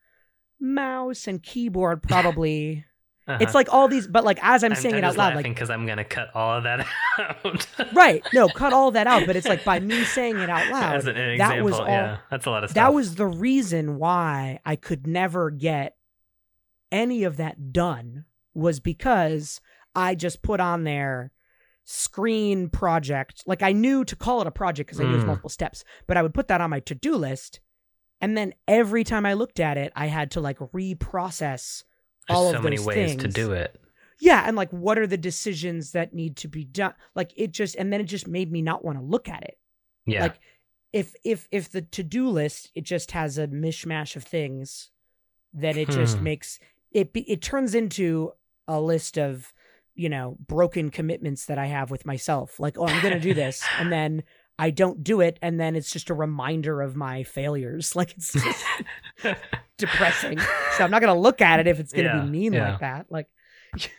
mouse and keyboard probably. Uh-huh. It's like all these but like as I'm, saying it out loud like because I'm gonna cut all of that out. right, no, cut all that out, but it's like by me saying it out loud. As an, an that example, was all yeah, that's a lot of stuff. that was the reason why I could never get any of that done was because I just put on there screen project. Like I knew to call it a project because I knew it was Mm. multiple steps, but I would put that on my to-do list. And then every time I looked at it, I had to like reprocess There's all so of many those ways to do it. yeah, and like what are the decisions that need to be done? Like it just and then it just made me not want to look at it Yeah, like if if if the to-do list it just has a mishmash of things then it just Hmm. makes it be, it turns into a list of you know broken commitments that i have with myself like oh i'm gonna do this and then i don't do it and then it's just a reminder of my failures like it's just depressing so i'm not gonna look at it if it's gonna Yeah, be mean yeah. like that like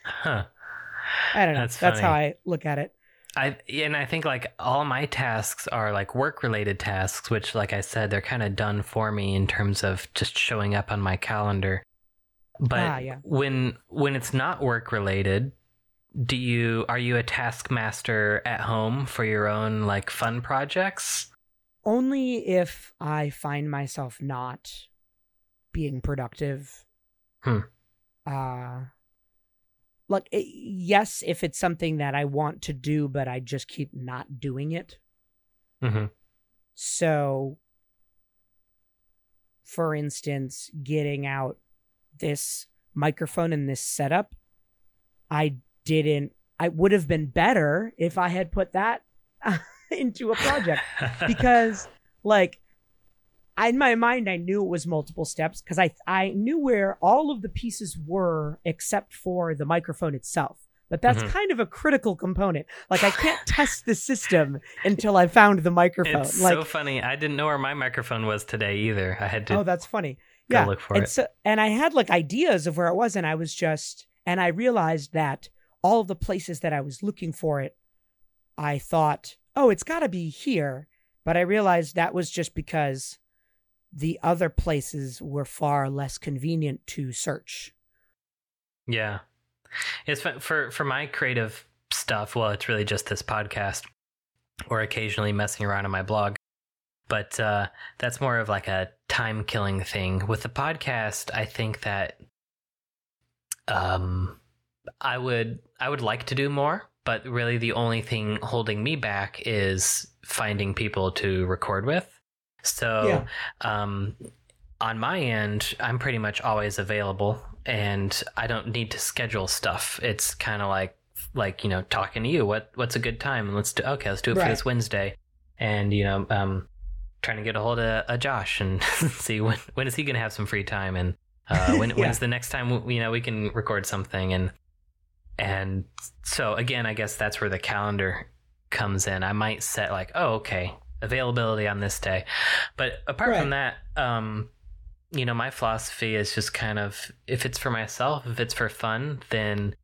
huh. i don't know That's that's, how i look at it I and I think like all my tasks are like work related tasks, which like I said, they're kind of done for me in terms of just showing up on my calendar. But Ah, yeah. when when it's not work related, do you are you a taskmaster at home for your own like fun projects? only if I find myself not being productive. Hmm. Uh like yes, if it's something that I want to do but I just keep not doing it. hmm So for instance, getting out this microphone and this setup, I didn't I would have been better if I had put that into a project because like I, in my mind i knew it was multiple steps because i i knew where all of the pieces were except for the microphone itself but that's Mhm. kind of a critical component like i can't test the system until i found the microphone it's like so funny. I didn't know where my microphone was today either. I had to oh that's funny go yeah look for and it. so and i had like ideas of where it was and i was just and i realized that all of the places that i was looking for it i thought oh it's got to be here but i realized that was just because the other places were far less convenient to search Yeah, it's for for my creative stuff. Well, it's really just this podcast, or occasionally messing around on my blog. But uh, that's more of like a time killing thing. With the podcast, I think that um, I would I would like to do more, but really the only thing holding me back is finding people to record with. So Yeah. um, on my end, I'm pretty much always available. and I don't need to schedule stuff. It's kind of like like you know talking to you. What what's a good time? Let's do okay. Let's do it Right. for this Wednesday, and you know um trying to get a hold of uh, Josh and see when when is he gonna have some free time and uh, when Yeah. when's the next time you know we can record something and and so again I guess that's where the calendar comes in. I might set like oh okay availability on this day, but apart from that um you know, my philosophy is just kind of if it's for myself, if it's for fun, then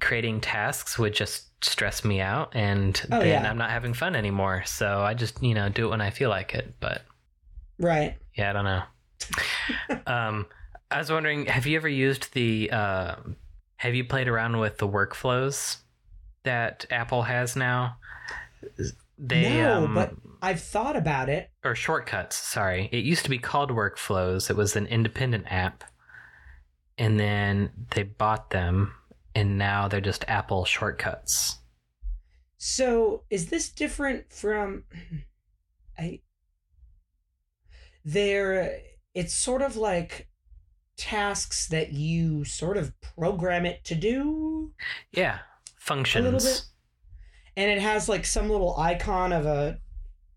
creating tasks would just stress me out and Oh, then yeah. I'm not having fun anymore. So I just, you know, do it when I feel like it. But Right. yeah, I don't know. um I was wondering, have you ever used the uh have you played around with the workflows that Apple has now? They no, um, but I've thought about it. or shortcuts sorry it used to be called workflows it was an independent app and then they bought them and now they're just apple shortcuts So is this different from I there it's sort of like tasks that you sort of program it to do? Yeah functions. bit. and it has like some little icon of a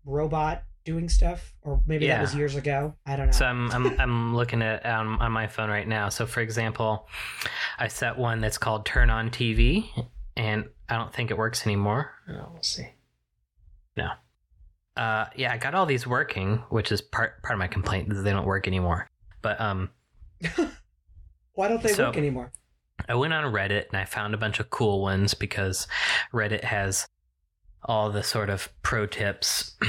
robot doing stuff? Or maybe that was years ago. I don't know. so I'm, I'm i'm looking at um, on my phone right now. So for example i set one that's called turn on tv and i don't think it works anymore. Oh, we'll see. No. Uh yeah i got all these working which is part part of my complaint that they don't work anymore. But um Why don't they so- work anymore? I went on Reddit and I found a bunch of cool ones because Reddit has all the sort of pro tips.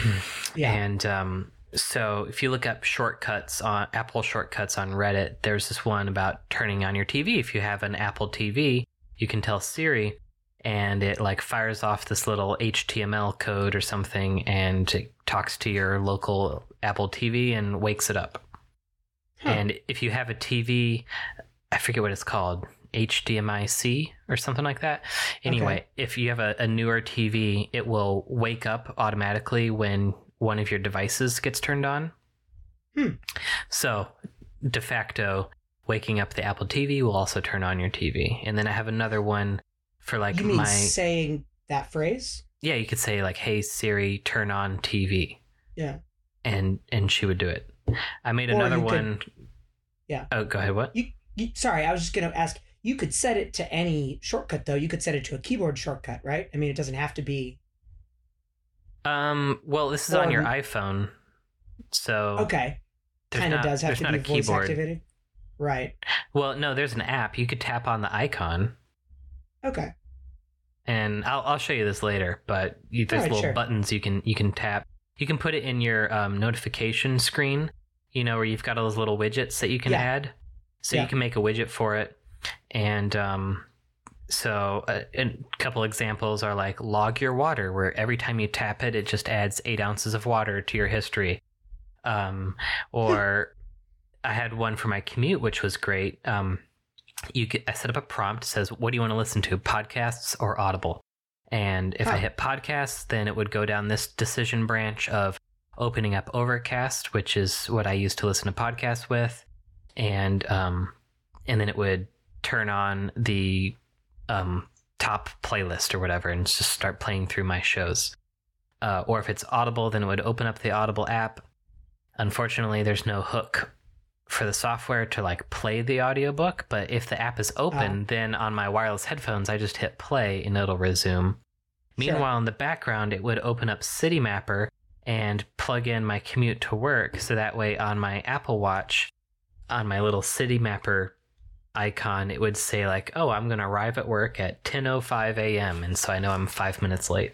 Yeah. And um, so if you look up shortcuts on Apple shortcuts on Reddit, there's this one about turning on your TV. If you have an Apple TV, you can tell Siri and it like fires off this little HTML code or something and it talks to your local Apple TV and wakes it up. Huh. And if you have a TV, I forget what it's called, HDMI C or something like that. Anyway, Okay. if you have a, a newer TV, it will wake up automatically when one of your devices gets turned on. Hmm. So, de facto, waking up the Apple TV will also turn on your TV. And then I have another one for like you mean my. saying that phrase? yeah, you could say like, "Hey Siri, turn on TV," Yeah. and and she would do it. I made Or another you could- one. Yeah. Oh, go ahead. What? You, you sorry, I was just going to ask. You could set it to any shortcut though. You could set it to a keyboard shortcut, right? I mean, it doesn't have to be Um. Well, this is Or on your iPhone, so Okay. Kind of does have to be a voice keyboard. activated. Right. Well, no, there's an app. You could tap on the icon, Okay. and I'll I'll show you this later. But you, there's Alright, little sure. buttons you can you can tap. You can put it in your um, notification screen. You know where you've got all those little widgets that you can Yeah. add. So Yeah. you can make a widget for it, and um, so uh, a couple examples are like log your water, where every time you tap it, it just adds eight ounces of water to your history. Um, or I had one for my commute, which was great. Um, you get, I set up a prompt says, "What do you want to listen to, podcasts or Audible?" And if I hit podcasts, then it would go down this decision branch of opening up Overcast, which is what I use to listen to podcasts with, and um, and then it would turn on the um, top playlist or whatever, and just start playing through my shows. Uh, or if it's Audible, then it would open up the Audible app. Unfortunately, there's no hook for the software to like play the audiobook, but if the app is ah. open, then on my wireless headphones, I just hit play and it'll resume. Sure. Meanwhile, in the background, it would open up Citymapper and plug in my commute to work. So that way, on my Apple Watch, on my little Citymapper icon, it would say like, "Oh, I'm going to arrive at work at 10:05 a.m." and so I know I'm 5 minutes late.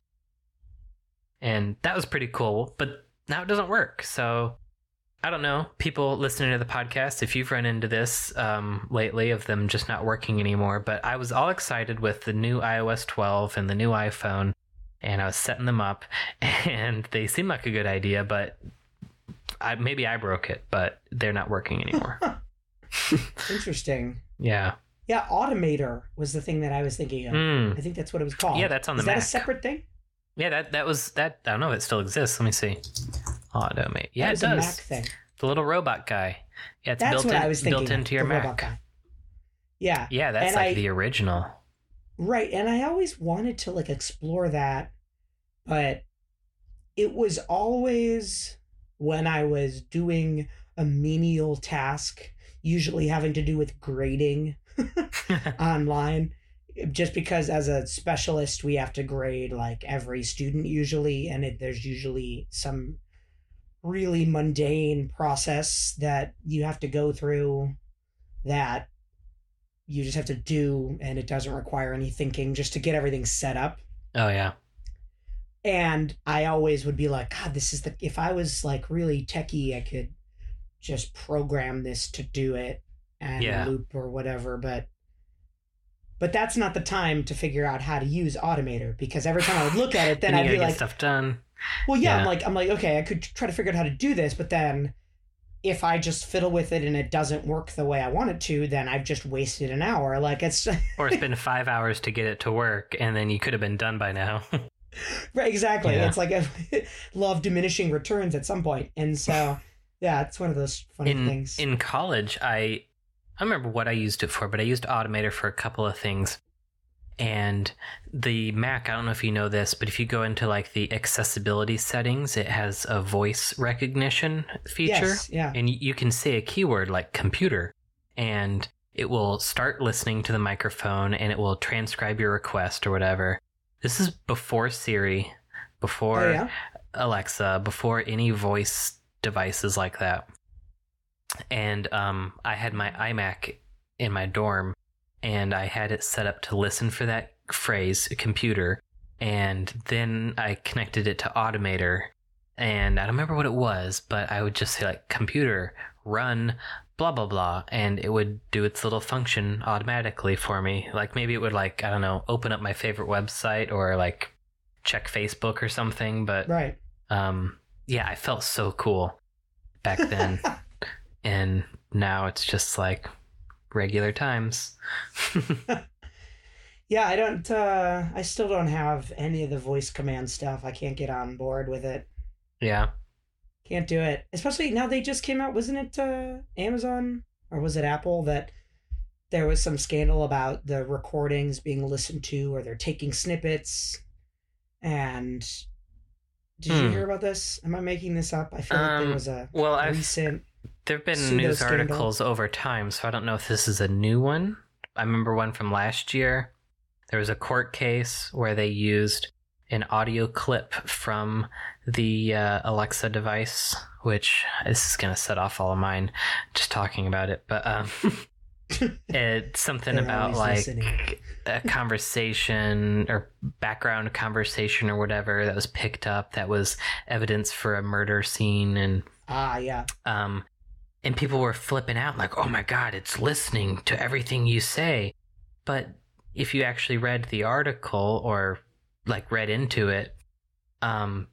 And that was pretty cool, but now it doesn't work. So I don't know, people listening to the podcast, if you've run into this um, lately of them just not working anymore. But I was all excited with the new iOS 12 and the new iPhone, and I was setting them up, and they seem like a good idea, but I, maybe I broke it, but they're not working anymore. Interesting. yeah. Yeah, Automator was the thing that I was thinking of. Mm. I think that's what it was called. Yeah, that's on the Is that a separate thing? Yeah, that that was that. I don't know if it still exists. Let me see. Automate. Yeah, it does. a Mac thing. The little robot guy. Yeah, it's That's built what in, I was thinking. built into your the Mac. robot guy. Yeah. Yeah, that's And like I- the original. Right. And I always wanted to like explore that, but it was always when I was doing a menial task, usually having to do with grading online. Just because as a specialist, we have to grade like every student usually, and it, there's usually some really mundane process that you have to go through that you just have to do and it doesn't require any thinking just to get everything set up oh yeah. and i always would be like god this is the if i was like really techie i could just program this to do it and Yeah. loop or whatever but but that's not the time to figure out how to use automator because every time i would look at it then i'd be like stuff done. Well yeah, i'm like i'm like okay i could try to figure out how to do this but then if i just fiddle with it and it doesn't work the way i want it to then i've just wasted an hour like it's Or it's been five hours to get it to work, and then you could have been done by now. Right, exactly. Yeah. It's like a law of diminishing returns at some point, and so yeah, it's one of those funny in things. in college i i remember what i used it for but i used automator for a couple of things and the mac i don't know if you know this but if you go into like the accessibility settings it has a voice recognition feature. Yes, yeah, and you can say a keyword like computer and it will start listening to the microphone and it will transcribe your request or whatever. This is before siri before oh yeah, Alexa before any voice devices like that. And um, I had my iMac in my dorm, and I had it set up to listen for that phrase, computer. And then I connected it to Automator, and I don't remember what it was, but I would just say like computer run blah blah blah and it would do its little function automatically for me like maybe it would like i don't know open up my favorite website or like check facebook or something but right. um yeah i felt so cool back then and now it's just like regular times yeah, I don't. uh I still don't have any of the voice command stuff. I can't get on board with it. yeah Can't do it. Especially now they just came out. Wasn't it uh Amazon or was it Apple that there was some scandal about the recordings being listened to or they're taking snippets and. Did you Hmm. hear about this? Am I making this up? I feel like Um, there was a well recent there've been pseudo news scandal. articles over time so i don't know if this is a new one i remember one from last year there was a court case where they used an audio clip from the uh, alexa device which this is going to set off all of mine just talking about it but um it's something They're about like a conversation or background conversation or whatever that was picked up that was evidence for a murder scene and Ah, yeah. um and people were flipping out like oh my god it's listening to everything you say. But if you actually read the article or like read into it um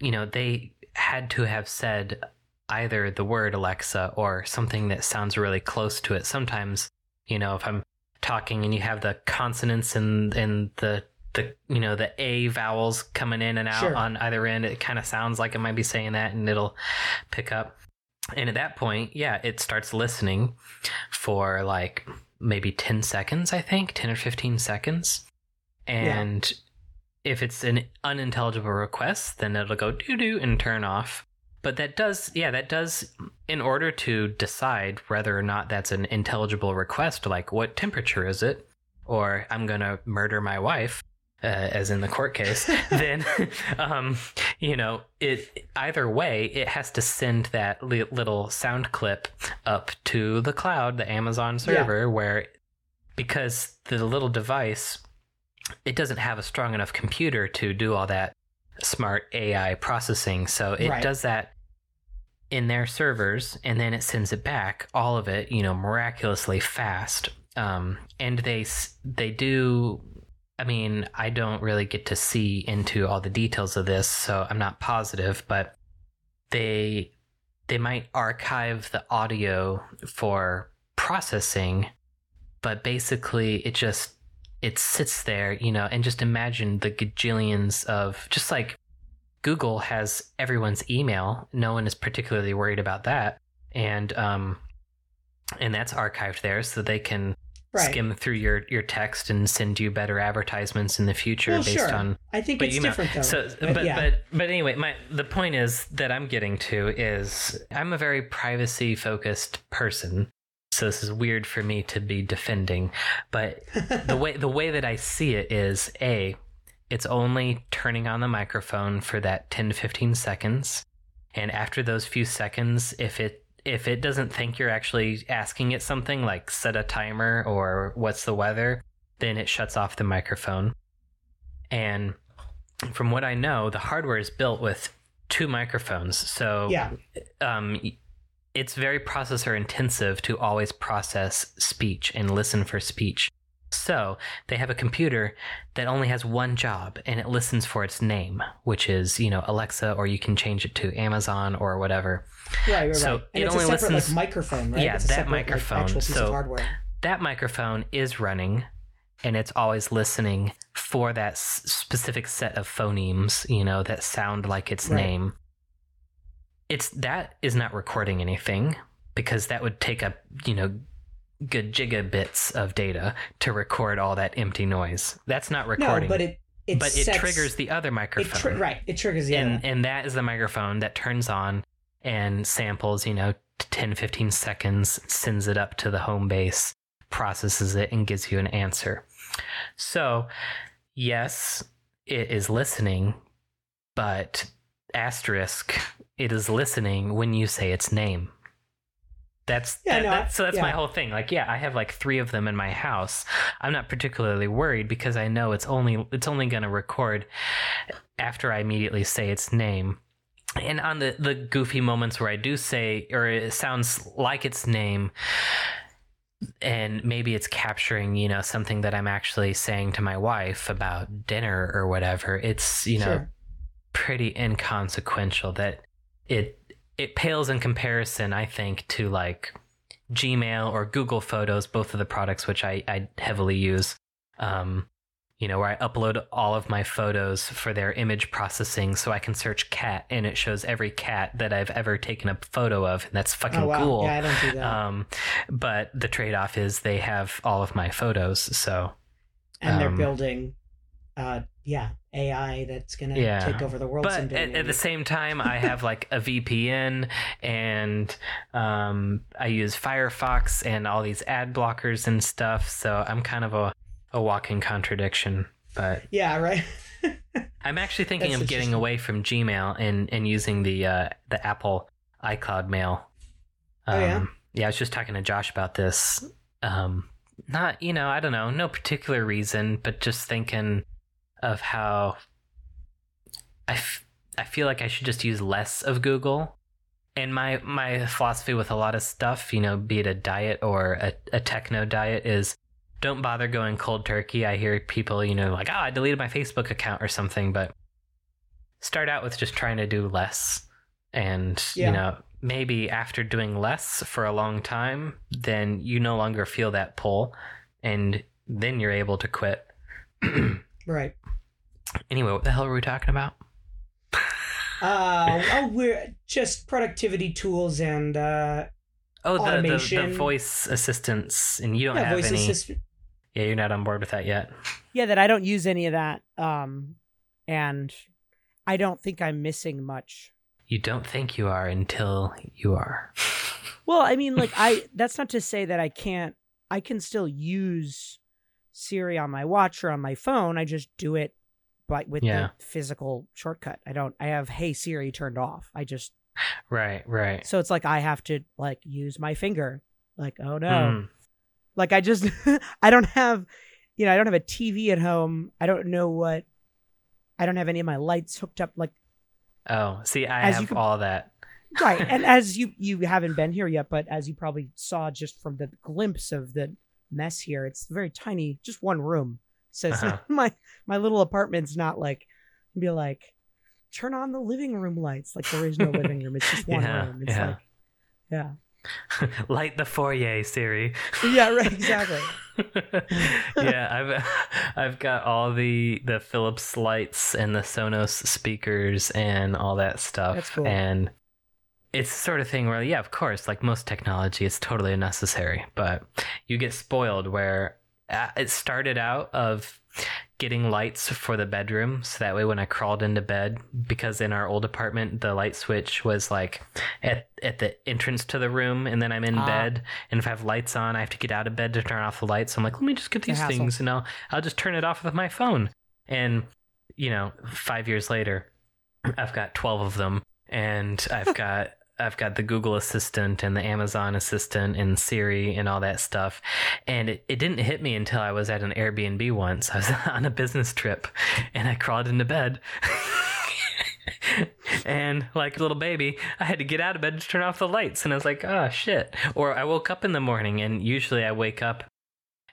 you know they had to have said either the word alexa or something that sounds really close to it. Sometimes you know if i'm talking and you have the consonants and and the the you know the a vowels coming in and out Sure. on either end it kind of sounds like it might be saying that and it'll pick up and at that point yeah it starts listening for like maybe 10 seconds i think 10 or 15 seconds. And if it's an unintelligible request then it'll go doo doo and turn off. But that does yeah that does in order to decide whether or not that's an intelligible request like what temperature is it? Or i'm gonna murder my wife uh, as in the court case then um you know it either way it has to send that li- little sound clip up to the cloud the amazon server where because the little device it doesn't have a strong enough computer to do all that smart ai processing. So it Right. does that in their servers and then it sends it back all of it you know miraculously fast. Um, and they they do i mean i don't really get to see into all the details of this so i'm not positive but they they might archive the audio for processing but basically it just it sits there you know and just imagine the gajillions of just like google has everyone's email. No one is particularly worried about that. And um and that's archived there so they can Right. skim through your your text and send you better advertisements in the future Well, based sure. on I think it's know, different though. So, But but yeah. but but anyway, my the point is that I'm getting to is I'm a very privacy focused person. So this is weird for me to be defending, but the way the way that I see it is a it's only turning on the microphone for that 10 to 15 seconds and after those few seconds if it if it doesn't think you're actually asking it something like set a timer or what's the weather then it shuts off the microphone and from what i know the hardware is built with two microphones so yeah. um, it's very processor intensive to always process speech and listen for speech. So they have a computer that only has one job and it listens for its name, which is, you know, Alexa, or you can change it to Amazon or whatever. Right, right, So right. And it it's only a separate listens- like microphone, right? Yeah, It's a that separate, microphone. piece So-. That microphone is running and it's always listening for that s- specific set of phonemes, you know, that sound like its Right. name. It's that is not recording anything because that would take up, you know, gigabits of data to record all that empty noise. That's not recording. No, but it it but it triggers the other it microphone. tri- right. It triggers the and other. and that is the microphone that turns on and samples you know 10 15 seconds sends it up to the home base processes it and gives you an answer so yes it is listening but asterisk it is listening when you say its name that's, Yeah, that, no, that's so that's my whole thing. Like yeah i have like three of them in my house. I'm not particularly worried because i know it's only it's only going to record after i immediately say its name. And on the the goofy moments where i do say or it sounds like its name and maybe it's capturing you know something that i'm actually saying to my wife about dinner or whatever it's you know Sure. pretty inconsequential that it it pales in comparison i think to like gmail or google photos both of the products which i, I heavily use um, you know where i upload all of my photos for their image processing so i can search cat and it shows every cat that i've ever taken a photo of and that's fucking Oh wow. cool Yeah, I don't do that. um, but the trade-off is they have all of my photos so and they're um, building uh yeah, AI that's gonna Yeah. take over the world but someday. at, at the same time i have like a vpn and um, i use firefox and all these ad blockers and stuff so i'm kind of a, a walking contradiction but Yeah, right. i'm actually thinking That's of getting away from gmail and, and using the uh, the apple icloud mail Oh, yeah? Um, yeah i was just talking to josh about this um, not you know i don't know no particular reason but just thinking of how I, f- I feel like I should just use less of Google. And my my philosophy with a lot of stuff, you know, be it a diet or a, a techno diet, is don't bother going cold turkey. I hear people, you know, like, oh, I deleted my Facebook account or something, but start out with just trying to do less. And, Yeah. you know, maybe after doing less for a long time, then you no longer feel that pull and then you're able to quit. right. Anyway, what the hell were we talking about? Uh oh we're just productivity tools and uh Oh, the, the, the voice assistants, and you don't yeah, have voice any. assistant. Yeah, you're not on board with that yet. Yeah, that I don't use any of that. Um and I don't think I'm missing much. You don't think you are until you are. Well, I mean, like I that's not to say that I can't I can still use Siri on my watch or on my phone. I just do it by with Yeah. the physical shortcut. I don't I have Hey Siri turned off. I just Right, right. so it's like I have to like use my finger. Like, oh no. Mm. Like I just I don't have you know, I don't have a TV at home. I don't know what I don't have any of my lights hooked up like Oh, see, I have can- all that. right and as you you haven't been here yet but as you probably saw just from the glimpse of the mess here it's very tiny just one room so Uh-huh. not, my my little apartment's not like be like turn on the living room lights like there is no living room it's just one Yeah, room it's yeah. like yeah Light the foyer, Siri. yeah right exactly yeah, I've I've got all the the Philips lights and the Sonos speakers and all that stuff. That's cool. And it's the sort of thing where, yeah, of course, like most technology, it's totally unnecessary, but you get spoiled where it started out of getting lights for the bedroom so that way when i crawled into bed because in our old apartment the light switch was like at, at the entrance to the room and then i'm in Ah. bed. And if i have lights on i have to get out of bed to turn off the lights. So i'm like let me just get these things and i'll i'll just turn it off with my phone. And you know five years later i've got 12 of them and i've got I've got the Google Assistant and the Amazon Assistant and Siri and all that stuff. And it, it didn't hit me until I was at an Airbnb once. I was on a business trip and I crawled into bed. and like a little baby, I had to get out of bed to turn off the lights. And I was like, oh shit. Or I woke up in the morning and usually I wake up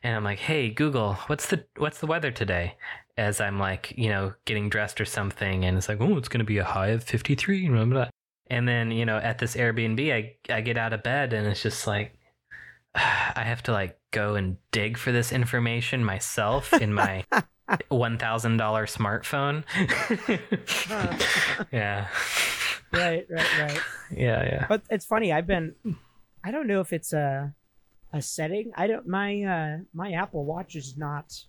and I'm like, hey Google, what's the what's the weather today? As I'm like, you know, getting dressed or something, and it's like, oh, it's gonna be a high of 53, blah, blah, blah. And then, you know, at this Airbnb, I I get out of bed and it's just like I have to like go and dig for this information myself in my one thousand dollar smartphone. yeah, right, right, right. yeah, yeah. But it's funny. I've been. I don't know if it's a a setting. I don't. My uh my Apple Watch is not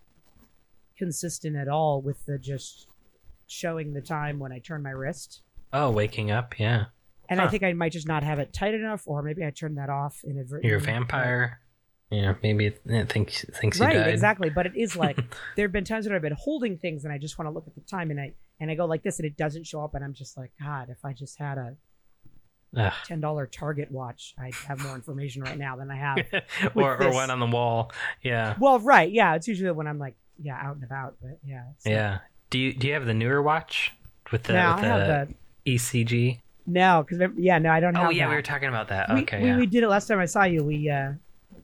consistent at all with the just showing the time when I turn my wrist. Oh, waking up, yeah. And I think I might just not have it tight enough, or maybe I turned that off inadvertently. You're a vampire. Yeah, maybe it, it thinks thinks you right exactly but it is like there have been times when i've been holding things and i just want to look at the time and i and i go like this and it doesn't show up and i'm just like god if i just had a Ugh. $10 target watch i'd have more information right now than i have or or one on the wall. Yeah, well right yeah it's usually when i'm like yeah out and about but yeah like- yeah. Do you do you have the newer watch with the, no i with have the the ECG? no because yeah no i don't know. Oh yeah, that. we were talking about that. we, okay, we, yeah, we did it last time i saw you we uh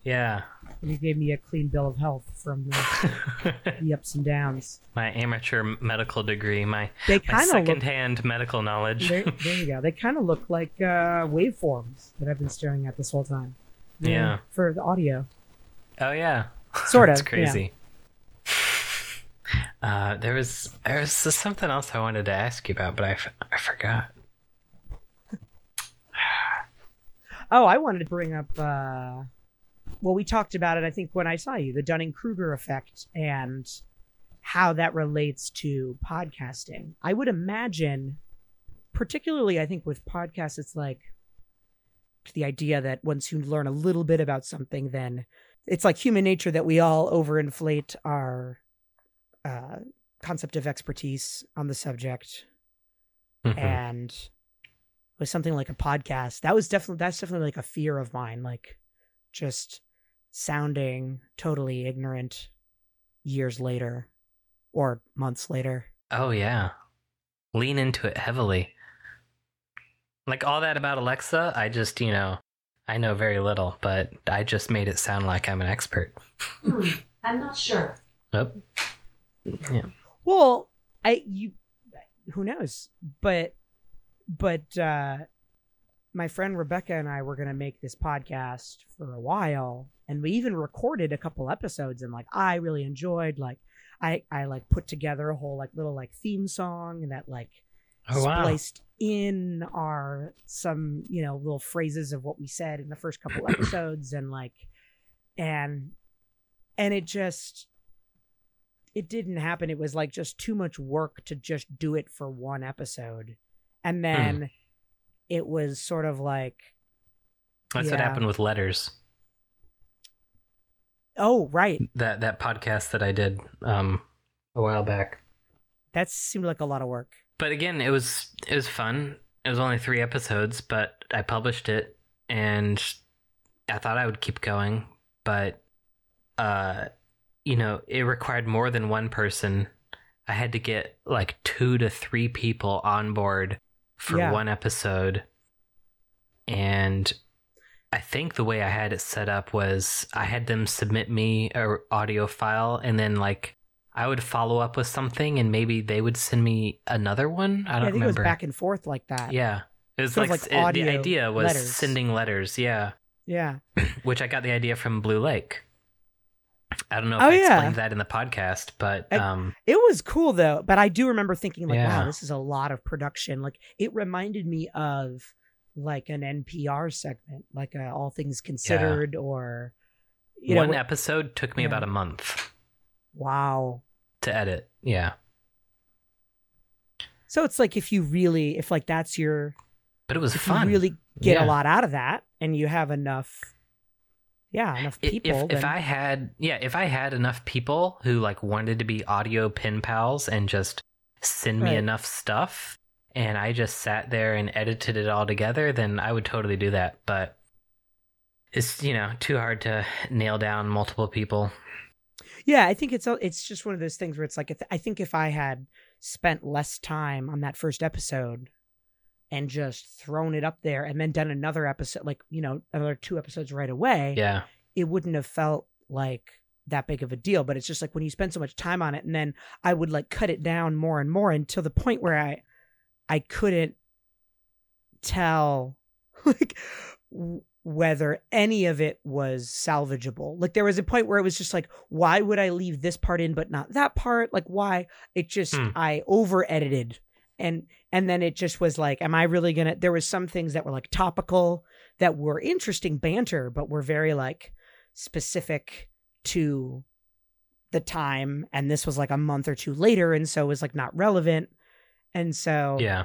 yeah. you gave me a clean bill of health from the, the ups and downs my amateur medical degree, my they my of look secondhand medical knowledge. there, there you go. They kind of look like uh, waveforms that I've been staring at this whole time. Yeah. For the audio, oh yeah, sort of. It's crazy. Uh, there was there was something else I wanted to ask you about, but I, f- I forgot. Oh, I wanted to bring up. Uh, well, we talked about it. I think when I saw you, the Dunning Kruger effect and how that relates to podcasting. I would imagine, particularly, I think with podcasts, it's like the idea that once you learn a little bit about something, then it's like human nature that we all overinflate our uh, concept of expertise on the subject Mhm. and with something like a podcast that was definitely that's definitely like a fear of mine like just sounding totally ignorant years later or months later Oh yeah. Lean into it heavily. Like all that about Alexa, I just, you know, I know very little, but I just made it sound like I'm an expert. I'm not sure. Oh. Yeah. well i you who knows but but uh my friend rebecca and i were going to make this podcast for a while and we even recorded a couple episodes and like i really enjoyed like i i like put together a whole like little like theme song that like Oh wow. spliced in our some you know little phrases of what we said in the first couple episodes and like and and it just it didn't happen it was like just too much work to just do it for one episode and then it was sort of like That's what happened with letters. oh right That that podcast that I did um a while back. that seemed like a lot of work But again, it was it was fun. It was only 3 episodes, but I published it and I thought I would keep going, but uh you know, it required more than one person. I had to get like 2 to 3 people on board for Yeah. one episode. And I think the way I had it set up was I had them submit me a audio file and then like I would follow up with something and maybe they would send me another one. I don't i think remember. it was back and forth like that yeah. It was like, of like s- it- the idea was letters. sending letters, yeah. yeah Which I got the idea from Blue Lake. I don't know if Oh, I yeah. explained that in the podcast, but I- um It was cool though, but I do remember thinking like, Yeah. wow, this is a lot of production. Like it reminded me of like an NPR segment, like a All Things Considered, or you One know, episode took me yeah. about a month wow. to edit. Yeah. So it's like if you really, if like that's your, But it was if fun. you really get Yeah. a lot out of that, and you have enough, yeah, enough people. if, if I had yeah, if I had enough people who like wanted to be audio pen pals and just send me Right. enough stuff and I just sat there and edited it all together, then I would totally do that. But it's you know too hard to nail down multiple people. Yeah, I think it's it's just one of those things where it's like if, I think if I had spent less time on that first episode and just thrown it up there and then done another episode like, you know, another two episodes right away, Yeah, it wouldn't have felt like that big of a deal, but it's just like when you spend so much time on it and then I would like cut it down more and more until the point where I I couldn't tell like w- whether any of it was salvageable. Like there was a point where it was just like, why would I leave this part in but not that part? Like why? It just Hmm. I over edited and and then it just was like, am I really gonna? There was some things that were like topical that were interesting banter, but were very like specific to the time, and this was like a month or two later, and so it was like not relevant, and so yeah.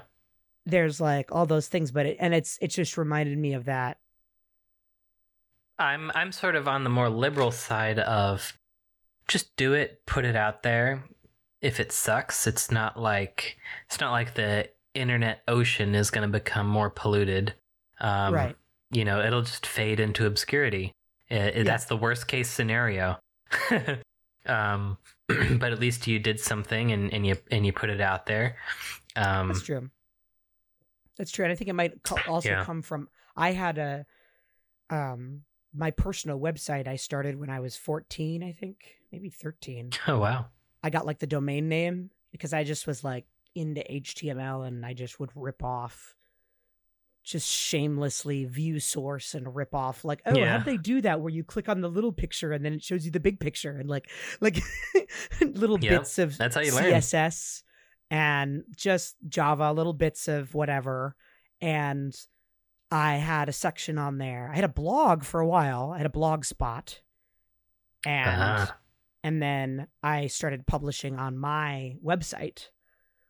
there's like all those things, but it, and it's it just reminded me of that I'm I'm sort of on the more liberal side of just do it, put it out there. If it sucks, it's not like it's not like the internet ocean is going to become more polluted. Um, right. You know, it'll just fade into obscurity. I- I- Yeah. That's the worst case scenario. um, but at least you did something and, and you and you put it out there. Um, That's true. That's true, and I think it might co- also Yeah. come from I had a um my personal website I started when I was 14, I think, maybe 13. oh wow. I got like the domain name because I just was like into HTML and I just would rip off just shamelessly view source and rip off like oh Yeah. how'd they do that where you click on the little picture and then it shows you the big picture and like like little Yep, bits of that's how you learn. css and just java little bits of whatever and i had a section on there i had a blog for a while i had a blog spot and Ah. And then I started publishing on my website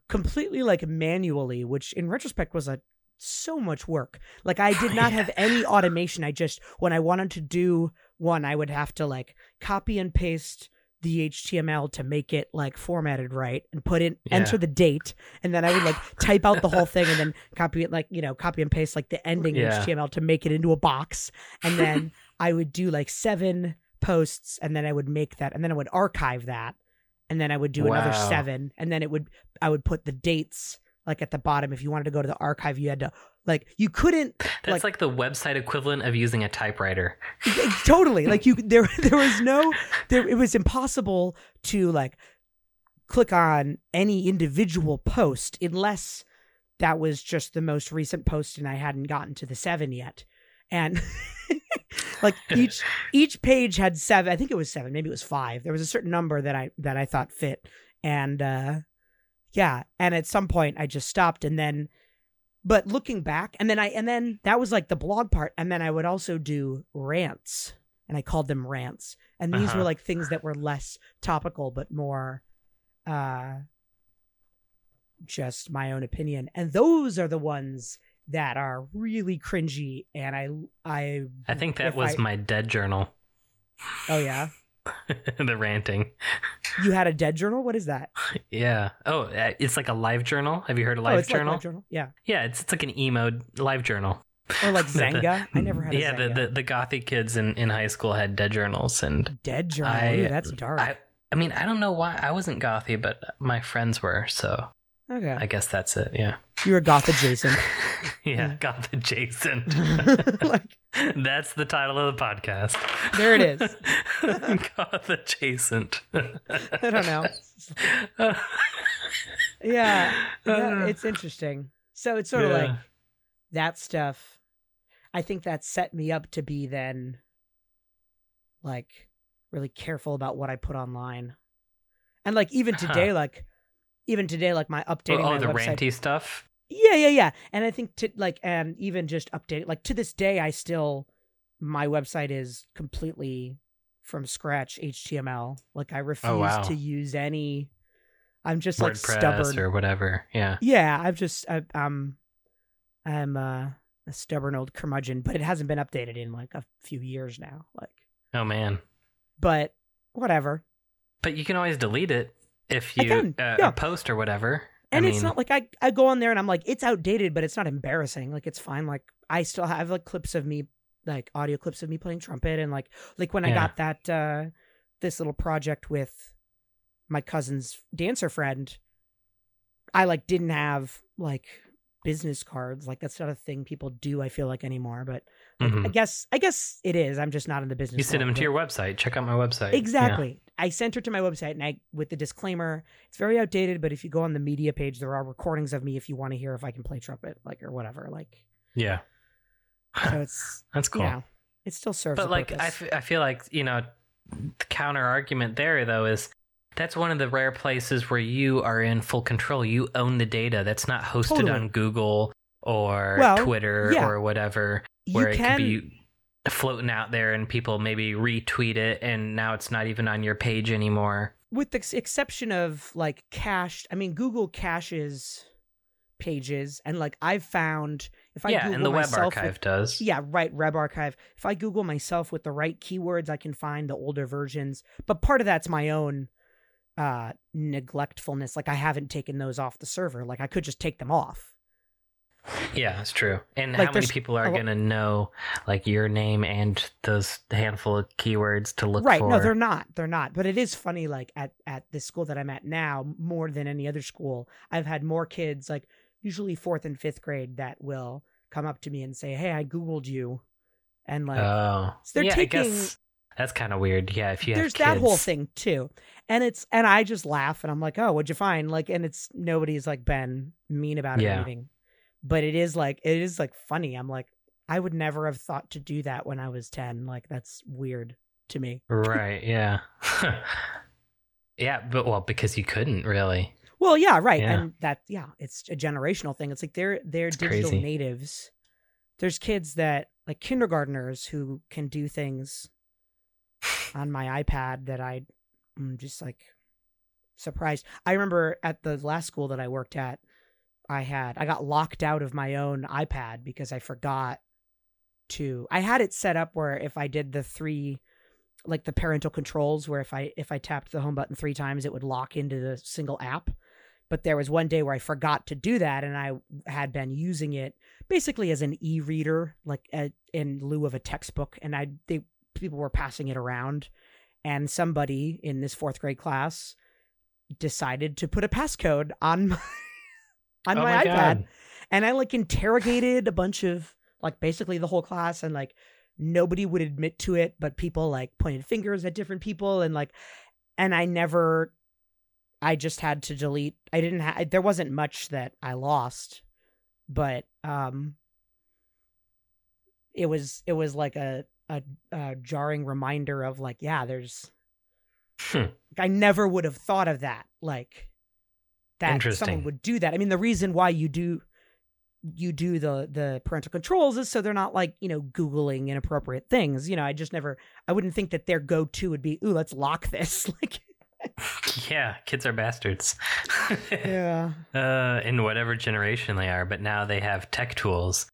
completely like manually, which in retrospect was a so much work. Like I oh, did not have any automation. I just when I wanted to do one, I would have to like copy and paste the HTML to make it like formatted right and put in Yeah. enter the date and then I would like type out the whole thing and then copy it like you know copy and paste like the ending Yeah. HTML to make it into a box and then I would do like seven posts and then I would make that and then I would archive that and then I would do another seven and then it would I would put the dates like at the bottom. If you wanted to go to the archive you had to like you couldn't That's like, the website equivalent of using a typewriter. totally. Like you there there was no there it was impossible to like click on any individual post unless that was just the most recent post and I hadn't gotten to the 7 yet. And like each each page had seven i think it was seven maybe it was five. There was a certain number that i that i thought fit. And uh yeah. And at some point i just stopped. And then but looking back and then i and then that was like the blog part. And then i would also do rants. And i called them rants. And these Uh-huh. were like things that were less topical but more uh just my own opinion. And those are the ones that are really cringy and i i I think that was I- my dead journal. oh yeah the ranting. you had a dead journal what is that Yeah. Oh, uh, it's like a live journal. Have you heard of oh live it's journal? like live journal yeah Yeah, it's it's like an emo live journal. or like The- the- Xanga. I never had a yeah, the, the the gothy kids in, in high school had dead journals, and dead journal. I- Ooh, that's dark. I I mean I don't know why I wasn't gothy, but my friends were, so okay, I guess that's it. Yeah, you're a goth adjacent. yeah, goth adjacent. like that's the title of the podcast. there it is. goth adjacent. I don't know. Yeah, yeah, it's interesting. So it's sort of like that stuff. I think that set me up to be then, like, really careful about what I put online, and like even Huh. today, like even today, like my updating oh, my the website. ranty stuff. Yeah, yeah, yeah. And I think to like and even just update like to this day I still my website is completely from scratch HTML. Like I refuse Oh, wow. to use any I'm just like stubborn. or whatever. Yeah. Yeah, I've just I, I'm I'm uh, a stubborn old curmudgeon, but it hasn't been updated in like a few years now. Like Oh man. but whatever. But you can always delete it if you can, uh, yeah. a post or whatever. And I it's not like I, I go on there and I'm like, it's outdated, but it's not embarrassing. Like it's fine. Like I still have like clips of me, like audio clips of me playing trumpet, and like like when I got that uh this little project with my cousin's dancer friend, I like didn't have like business cards. Like that's not a thing people do. I feel like anymore, but like, Mhm. I guess I guess it is. I'm just not in the business. you send them to your website. Check out my website. Yeah. Exactly. I sent her to my website and I with the disclaimer, it's very outdated, but if you go on the media page, there are recordings of me if you want to hear if I can play trumpet, like or whatever. Like Yeah. so it's That's cool. you know, it still serves but a like I, purpose. feel like you know the counter argument there though is that's one of the rare places where you are in full control you own the data that's not hosted Totally. on google or Well, twitter yeah. or whatever you where it can could be floating out there and people maybe retweet it and now it's not even on your page anymore with the exception of like cached, I mean Google caches pages and like I've found if I yeah Google and the web myself archive with, does Yeah, right. Web archive. If I Google myself with the right keywords, I can find the older versions. But part of that's my own uh neglectfulness. Like I haven't taken those off the server. Like I could just take them off. Yeah it's true and Like, how many people are gonna know like your name and those handful of keywords to look right. for Right. No, they're not. They're not. But it is funny. Like at at the school that I'm at now, more than any other school, I've had more kids like usually fourth and fifth grade that will come up to me and say, "Hey, I googled you," and like oh so they're yeah taking- i guess that's kind of weird yeah if you have there's that whole thing too and it's and i just laugh and i'm like oh what'd you find like and it's nobody's like been mean about it or Yeah. anything but it is like it is like funny i'm like i would never have thought to do that when i was 10 like that's weird to me Right, yeah. yeah, but well, because you couldn't really. well yeah right Yeah. and that yeah it's a generational thing it's like they're they're It's digital crazy. natives there's kids that like kindergartners who can do things on my iPad that I am just like surprised. I remember at the last school that I worked at, I had I got locked out of my own iPad because I forgot to I had it set up where if I did the three like the parental controls where if I if I tapped the home button 3 times it would lock into the single app. But there was one day where I forgot to do that and I had been using it basically as an e-reader like uh in lieu of a textbook and I they people were passing it around and somebody in this fourth grade class decided to put a passcode on my, on oh my, my iPad. And I like interrogated a bunch of like basically the whole class and like nobody would admit to it but people like pointed fingers at different people and like and I never I just had to delete. I didn't have there wasn't much that I lost but um it was it was like a a, a jarring reminder of like yeah there's Hmm. I never would have thought of that like that someone would do that I mean the reason why you do you do the the parental controls is so they're not like you know googling inappropriate things you know I just never I wouldn't think that their go to would be ooh let's lock this like Yeah, kids are bastards. yeah uh, in whatever generation they are, but now they have tech tools.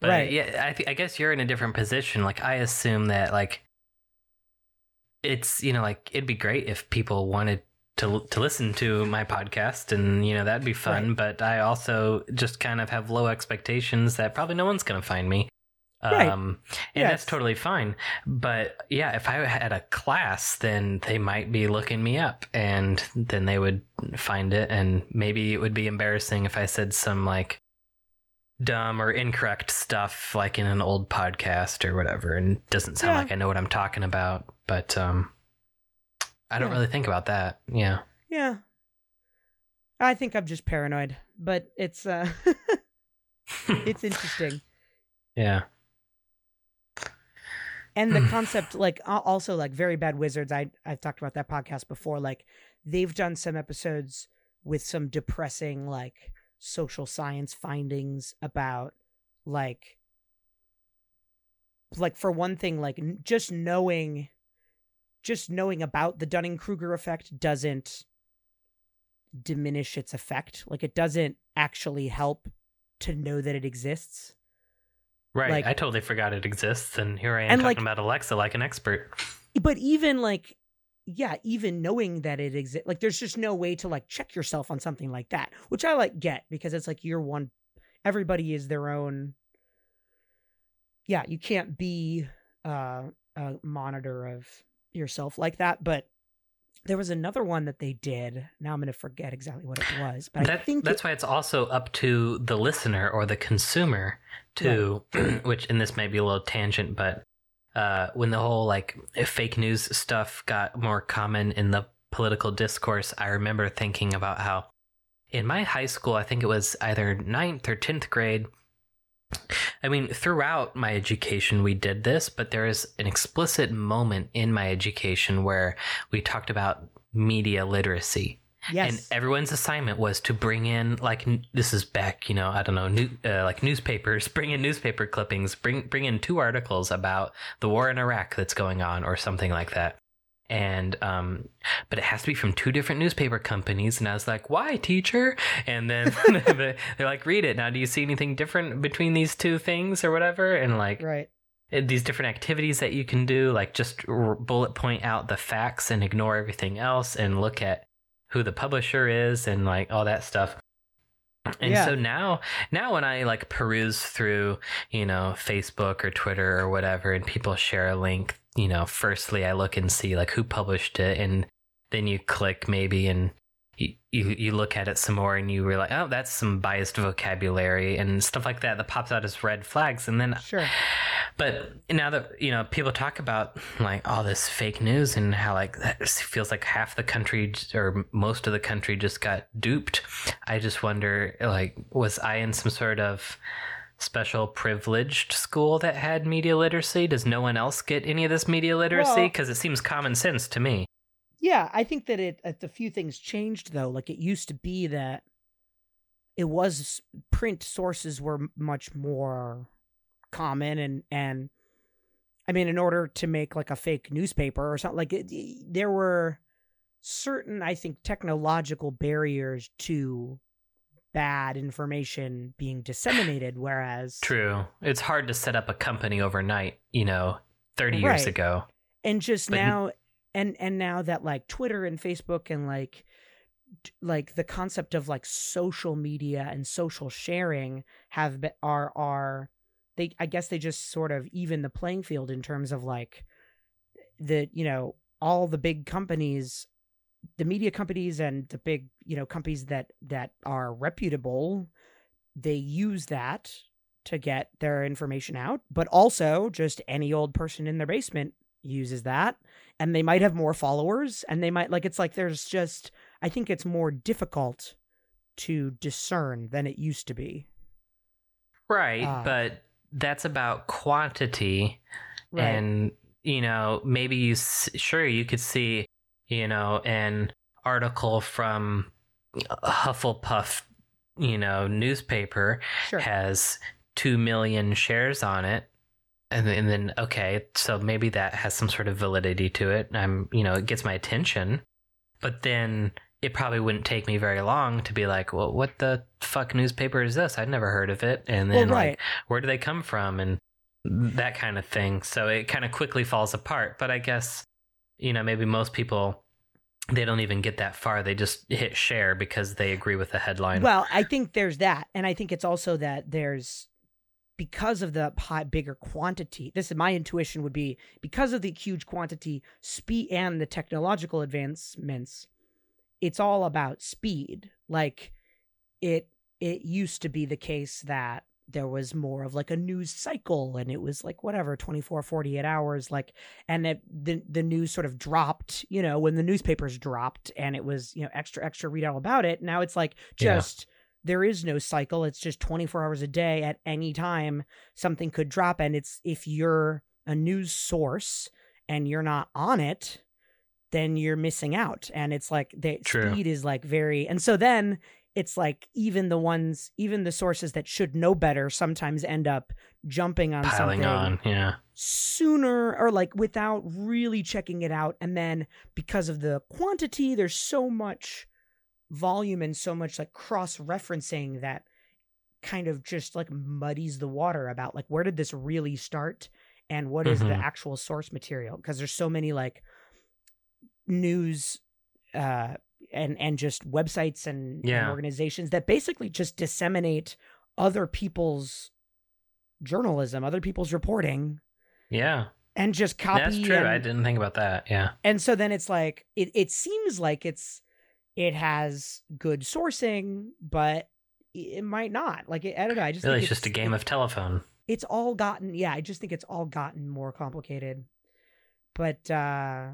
But Right. yeah, I, th- I guess you're in a different position. Like, I assume that, like, it's, you know, like, it'd be great if people wanted to to listen to my podcast and, you know, that'd be fun. But I also just kind of have low expectations that probably no one's going to find me. Right. Um, and that's totally fine. But yeah, if I had a class, then they might be looking me up and then they would find it. And maybe it would be embarrassing if I said some like dumb or incorrect stuff like in an old podcast or whatever. And it doesn't sound Yeah. like I know what I'm talking about. But um, I don't Yeah. really think about that. Yeah. yeah I think I'm just paranoid but it's uh it's interesting yeah. and the concept like also like very bad wizards i i've talked about that podcast before like they've done some episodes with some depressing like social science findings about like like for one thing like just knowing just knowing about the Dunning-Kruger effect doesn't diminish its effect like it doesn't actually help to know that it exists Right. Like- I totally forgot it exists, and here I am talking like- about Alexa like an expert. but even like yeah even knowing that it exists like there's just no way to like check yourself on something like that which i like get because it's like you're one everybody is their own yeah you can't be uh, a monitor of yourself like that but there was another one that they did now i'm gonna forget exactly what it was but i think that's it- why it's also up to the listener or the consumer to, which, and this may be a little tangent, but uh, when the whole like fake news stuff got more common in the political discourse, I remember thinking about how in my high school, I think it was either ninth or 10th grade. I mean, throughout my education, we did this, but there is an explicit moment in my education where we talked about media literacy. yes And everyone's assignment was to bring in like n- this is back, you know, I don't know, new, uh, like newspapers, bring in newspaper clippings, bring bring in two articles about the war in Iraq that's going on or something like that. And um but it has to be from two different newspaper companies and I was like, "Why, teacher?" And then they're like, "Read it. Now do you see anything different between these two things or whatever?" And like right uh, these different activities that you can do like just r- bullet point out the facts and ignore everything else and look at who the publisher is and like all that stuff and Yeah. so now now when i like peruse through you know facebook or twitter or whatever and people share a link you know firstly i look and see like who published it and then you click maybe and you, you, you look at it some more and you realize oh that's some biased vocabulary and stuff like that that pops out as red flags. And then sure. But now that you know people talk about like all this fake news and how like that feels like half the country or most of the country just got duped, I just wonder like was I in some sort of special privileged school that had media literacy? Does no one else get any of this media literacy? Well- Because it seems common sense to me. Yeah, I think that it a few things changed though. Like it used to be that it was print sources were much more common and and I mean in order to make like a fake newspaper or something like it, there were certain I think technological barriers to bad information being disseminated whereas True. It's hard to set up a company overnight, you know, 30 years Right. ago. and just But now and and now that like twitter and facebook and like like the concept of like social media and social sharing have been are are they i guess they just sort of even the playing field in terms of like the you know all the big companies the media companies and the big you know companies that that are reputable they use that to get their information out but also just any old person in their basement uses that and they might have more followers and they might like it's like there's just i think it's more difficult to discern than it used to be Right, Ah. but that's about quantity and you know maybe you sure you could see you know an article from a Hufflepuff you know newspaper sure. has 2 million shares on it. And then, and then okay so maybe that has some sort of validity to it. I'm you know it gets my attention. But then it probably wouldn't take me very long to be like well what the fuck newspaper is this? I'd never heard of it. And then well like where do they come from? And that kind of thing. So it kind of quickly falls apart. But i guess you know maybe most people they don't even get that far. They just hit share because they agree with the headline. Well i think there's that. And i think it's also that there's because of the high, bigger quantity this is my intuition would be because of the huge quantity speed and the technological advancements it's all about speed. Like it it used to be the case that there was more of like a news cycle and it was like whatever 24 48 hours like and it, the the news sort of dropped you know when the newspapers dropped and it was you know extra extra read all about it now it's like Yeah. just there is no cycle it's just 24 hours a day at any time something could drop and it's if you're a news source and you're not on it then you're missing out and it's like the True. speed is like very and so then it's like even the ones even the sources that should know better sometimes end up jumping on Piling something on, yeah. sooner or like without really checking it out and then because of the quantity there's so much volume and so much like cross referencing that kind of just like muddies the water about like where did this really start and what is the Mhm. actual source material because there's so many like news uh and and just websites and, and organizations that basically just disseminate other people's journalism other people's reporting Yeah. and just copy That's true. and, I didn't think about that. Yeah. and so then it's like it, it seems like it's it has good sourcing but it might not like it, i don't know i just Really, think it's just a game of telephone. it's all gotten yeah i just think it's all gotten more complicated but uh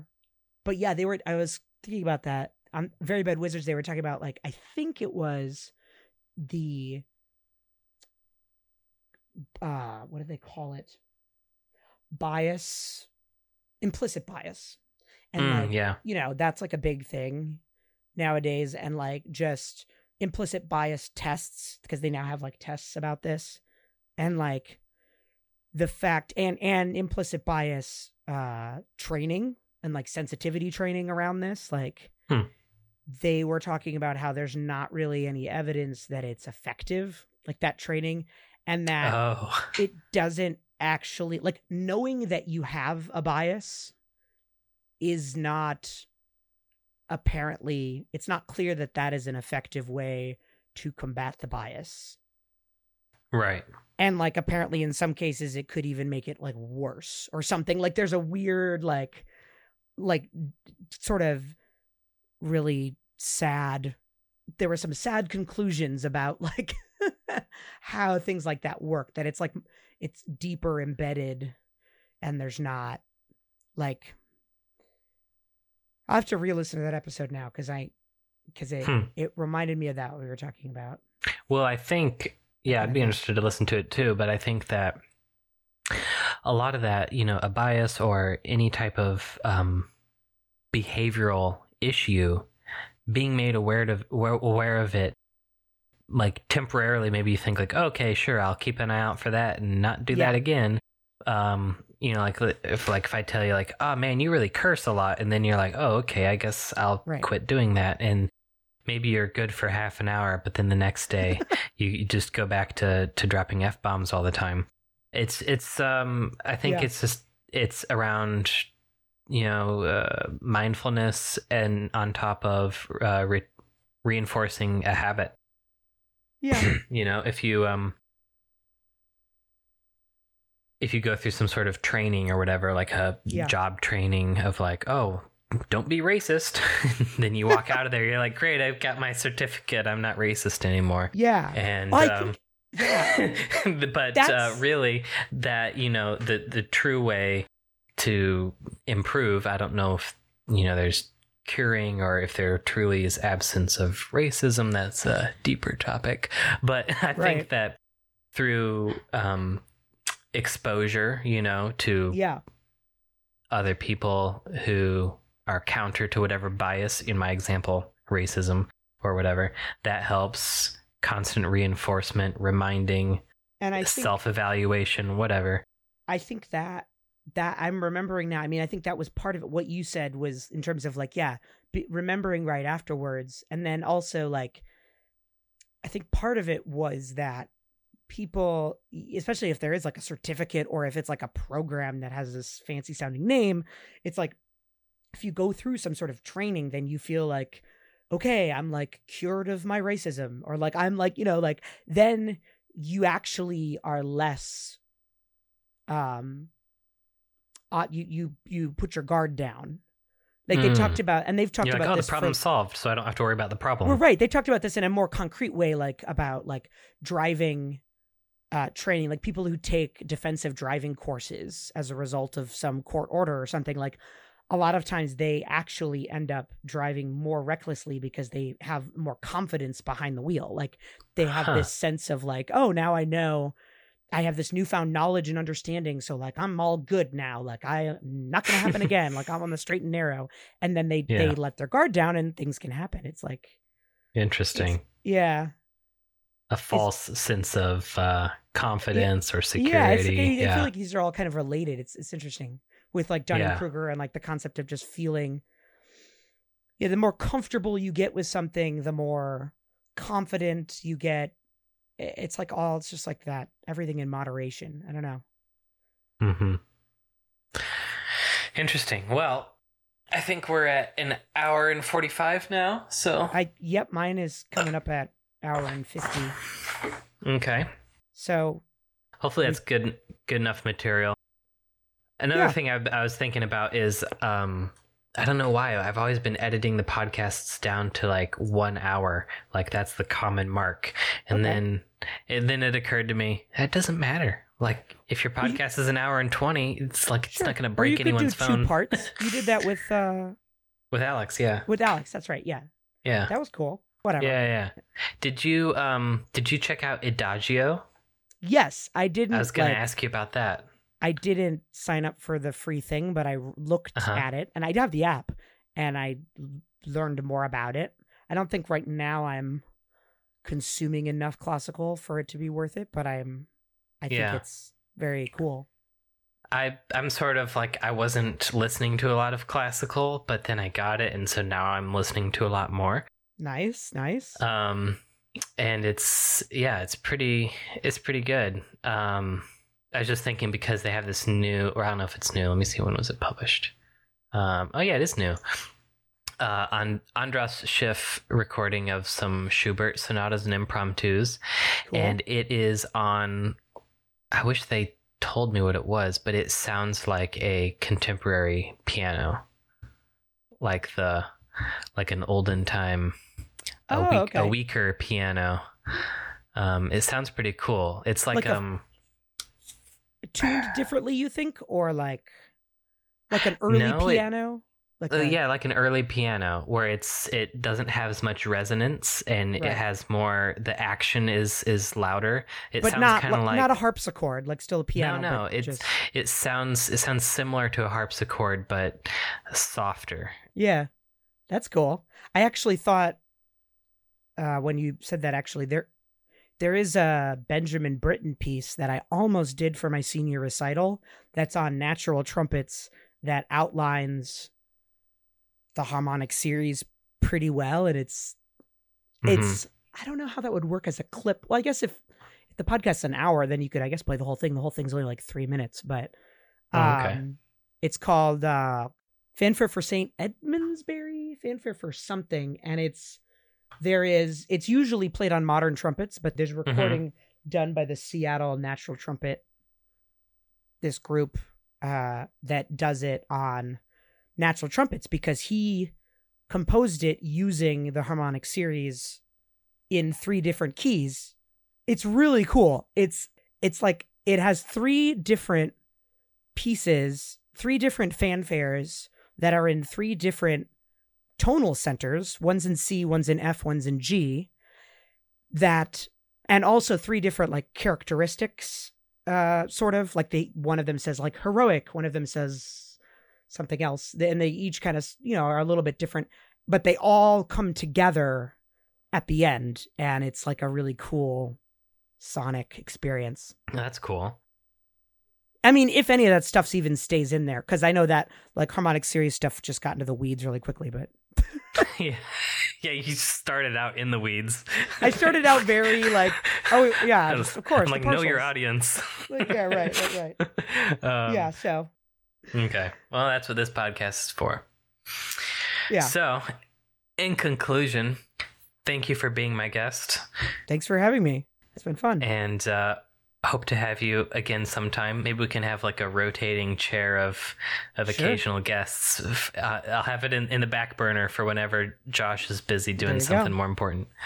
but yeah they were i was thinking about that on very bad wizards they were talking about like i think it was the uh what do they call it bias implicit bias and Mm, like yeah. you know that's like a big thing nowadays and like just implicit bias tests because they now have like tests about this and like the fact and and implicit bias uh training and like sensitivity training around this like Hmm. They were talking about how there's not really any evidence that it's effective like that training and that Oh. it doesn't actually like knowing that you have a bias is not apparently it's not clear that that is an effective way to combat the bias Right. and like apparently in some cases it could even make it like worse or something like there's a weird like like sort of really sad there were some sad conclusions about like how things like that work that it's like it's deeper embedded and there's not like i have to re-listen to that episode now because i because it Hmm. it reminded me of that we were talking about Well, I think, yeah, I'd be interested to listen to it too, but I think that a lot of that, you know, a bias or any type of um, behavioral issue, being made aware of aware- of it, like temporarily, maybe you think like, okay, sure, I'll keep an eye out for that and not do that again. Um, you know, like if like if I tell you like, oh man, you really curse a lot, and then you're like, oh okay, I guess I'll Right. quit doing that, and maybe you're good for half an hour, but then the next day you, you just go back to to dropping f bombs all the time. It's it's um I think Yeah. it's just it's around you know uh, mindfulness and on top of uh, re- reinforcing a habit. yeah. You know if you um if you go through some sort of training or whatever like a Yeah. job training of like oh don't be racist then you walk out of there you're like great i've got my certificate. I'm not racist anymore. Yeah. And I um yeah. but uh, really that you know the the true way to improve. I don't know if you know there's curing or if there truly is absence of racism that's a deeper topic. But i Right. think that through um exposure you know to yeah. other people who are counter to whatever bias in my example racism or whatever that helps constant reinforcement reminding and i think self-evaluation whatever. I think that that I'm remembering now. I mean, I think that was part of it. What you said was in terms of like, yeah, be, remembering right afterwards, and then also like, I think part of it was that people, especially if there is like a certificate or if it's like a program that has this fancy sounding name, it's like if you go through some sort of training, then you feel like, okay, I'm like cured of my racism, or like I'm like, you know, like then you actually are less um uh, you you you put your guard down like they Mm. talked about and they've talked you're like about oh the this for- problem's solved so i don't have to worry about the problem well, right they talked about this in a more concrete way like about like driving uh training like people who take defensive driving courses as a result of some court order or something like a lot of times they actually end up driving more recklessly because they have more confidence behind the wheel like they have Huh. this sense of like oh now i know i have this newfound knowledge and understanding so like i'm all good now like i am not gonna happen again like i'm on the straight and narrow and then they Yeah. they let their guard down and things can happen it's like Interesting. Yeah. A false sense of uh, confidence or Yeah, it's, security. I, I feel like these are all kind of related. It's it's interesting with like Dunning Yeah. Kruger and like the concept of just feeling. Yeah, the more comfortable you get with something, the more confident you get. It's like all. It's just like that. Everything in moderation. I don't know. mm-hmm Interesting. Well, I think we're at an hour and 45 now. So, I yep, mine is coming up at hour and fifty. okay. So Hopefully that's good good enough material. Another Yeah. thing I, I was thinking about is um I don't know why I've always been editing the podcasts down to like 1 hour. Like that's the common mark. And Okay. then and then it occurred to me that doesn't matter. Like if your Well, you- podcast is an hour and 20, it's like it's sure. not going to break anyone's phone. Two parts. You did that with uh With Alex, yeah. with Alex. That's right. Yeah, Yeah. that was cool. Whatever. Yeah, yeah. Did you um did you check out Idagio? Yes, I didn't. I was going like, to ask you about that. I didn't sign up for the free thing, but I looked Uh-huh. at it and I have the app and I learned more about it. I don't think right now I'm consuming enough classical for it to be worth it, but I'm I think Yeah. it's very cool. I I'm sort of like I wasn't listening to a lot of classical, but then I got it and so now I'm listening to a lot more. Nice, nice. Um and it's yeah, it's pretty it's pretty good. Um I was just thinking because they have this new or I don't know if it's new. Let me see when was it published. Um oh yeah, it is new. Uh on Andras Schiff recording of some Schubert sonatas and impromptus cool. and it is on i wish they told me what it was but it sounds like a contemporary piano like the like an olden time a, Oh, weak, okay. a weaker piano um it sounds pretty cool it's like, Like a- um tuned differently, you think, or like like an early No, it- piano? Like uh, a- yeah like an early piano where it's it doesn't have as much resonance and Right. it has more the action is is louder it but sounds kind of like not a harpsichord, like still a piano. no, but it's just, it sounds it sounds similar to a harpsichord, but softer. Yeah, that's cool. I actually thought uh, when you said that, actually there there is a Benjamin Britten piece that I almost did for my senior recital. That's on natural trumpets that outlines the harmonic series pretty well, and it's Mhm. it's I don't know how that would work as a clip. Well, I guess if, if the podcast's an hour, then you could I guess play the whole thing. The whole thing's only like three minutes, but um, Oh, okay. it's called uh, Fanfare for Saint Edmundsbury, Fanfare for something, and it's there is it's usually played on modern trumpets, but there's a recording done by the Seattle Natural Trumpet, this group uh, that does it on natural trumpets because he composed it using the harmonic series in three different keys. It's really cool. It's it's like it has three different pieces, three different fanfares that are in three different tonal centers. One's in C, one's in F, one's in G. That and also three different like characteristics uh sort of like they one of them says like heroic, one of them says something else. And they each kind of, you know, are a little bit different, but they all come together at the end and it's like a really cool sonic experience. That's cool. I mean, if any of that stuff's even stays in there, because I know that like harmonic series stuff just got into the weeds really quickly. But yeah, yeah. You started out in the weeds. I started out very like, oh yeah, was- of course, I'm like, know your audience. Like, yeah, right, right, Um, yeah. So Okay. Well, that's what this podcast is for. yeah, So, in conclusion, thank you for being my guest, thanks for having me. It's been fun. and uh, hope to have you again sometime. Maybe we can have like a rotating chair of of Sure. occasional guests. Uh, I'll have it in, in the back burner for whenever Josh is busy doing something go. more important.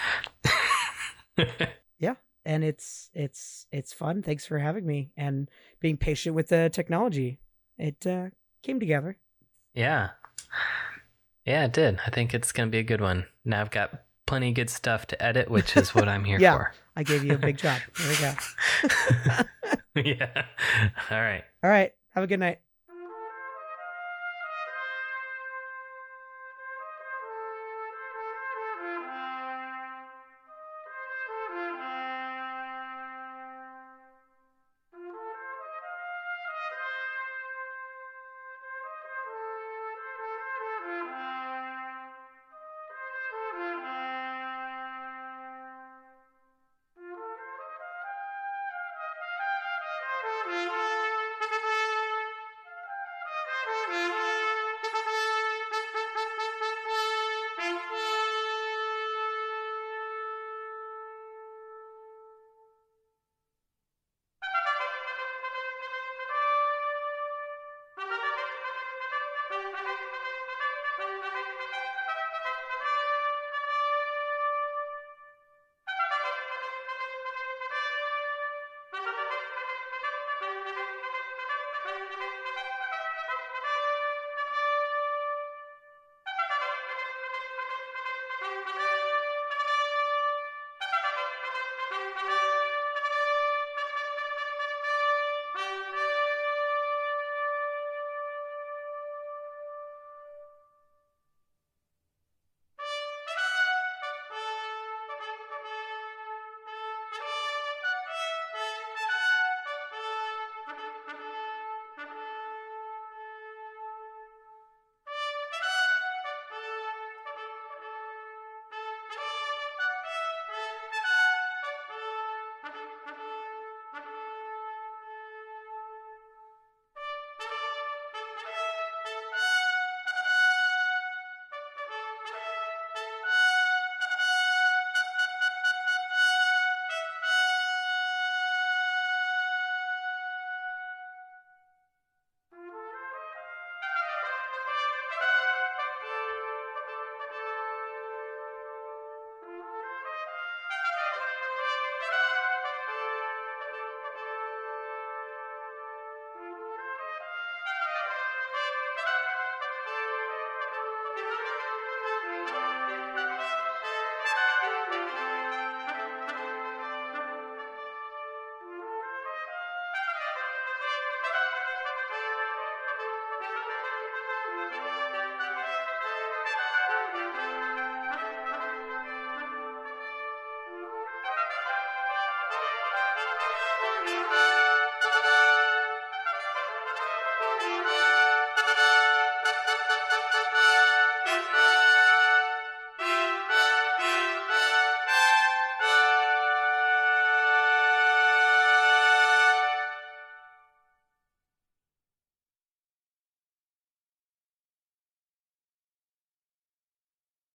Yeah, and it's it's it's fun. Thanks for having me and being patient with the technology. It uh, came together. yeah. Yeah, it did. I think it's going to be a good one. Now I've got plenty of good stuff to edit, which is what I'm here Yeah. for. I gave you a big job. There we go. yeah. All right. All right. Have a good night.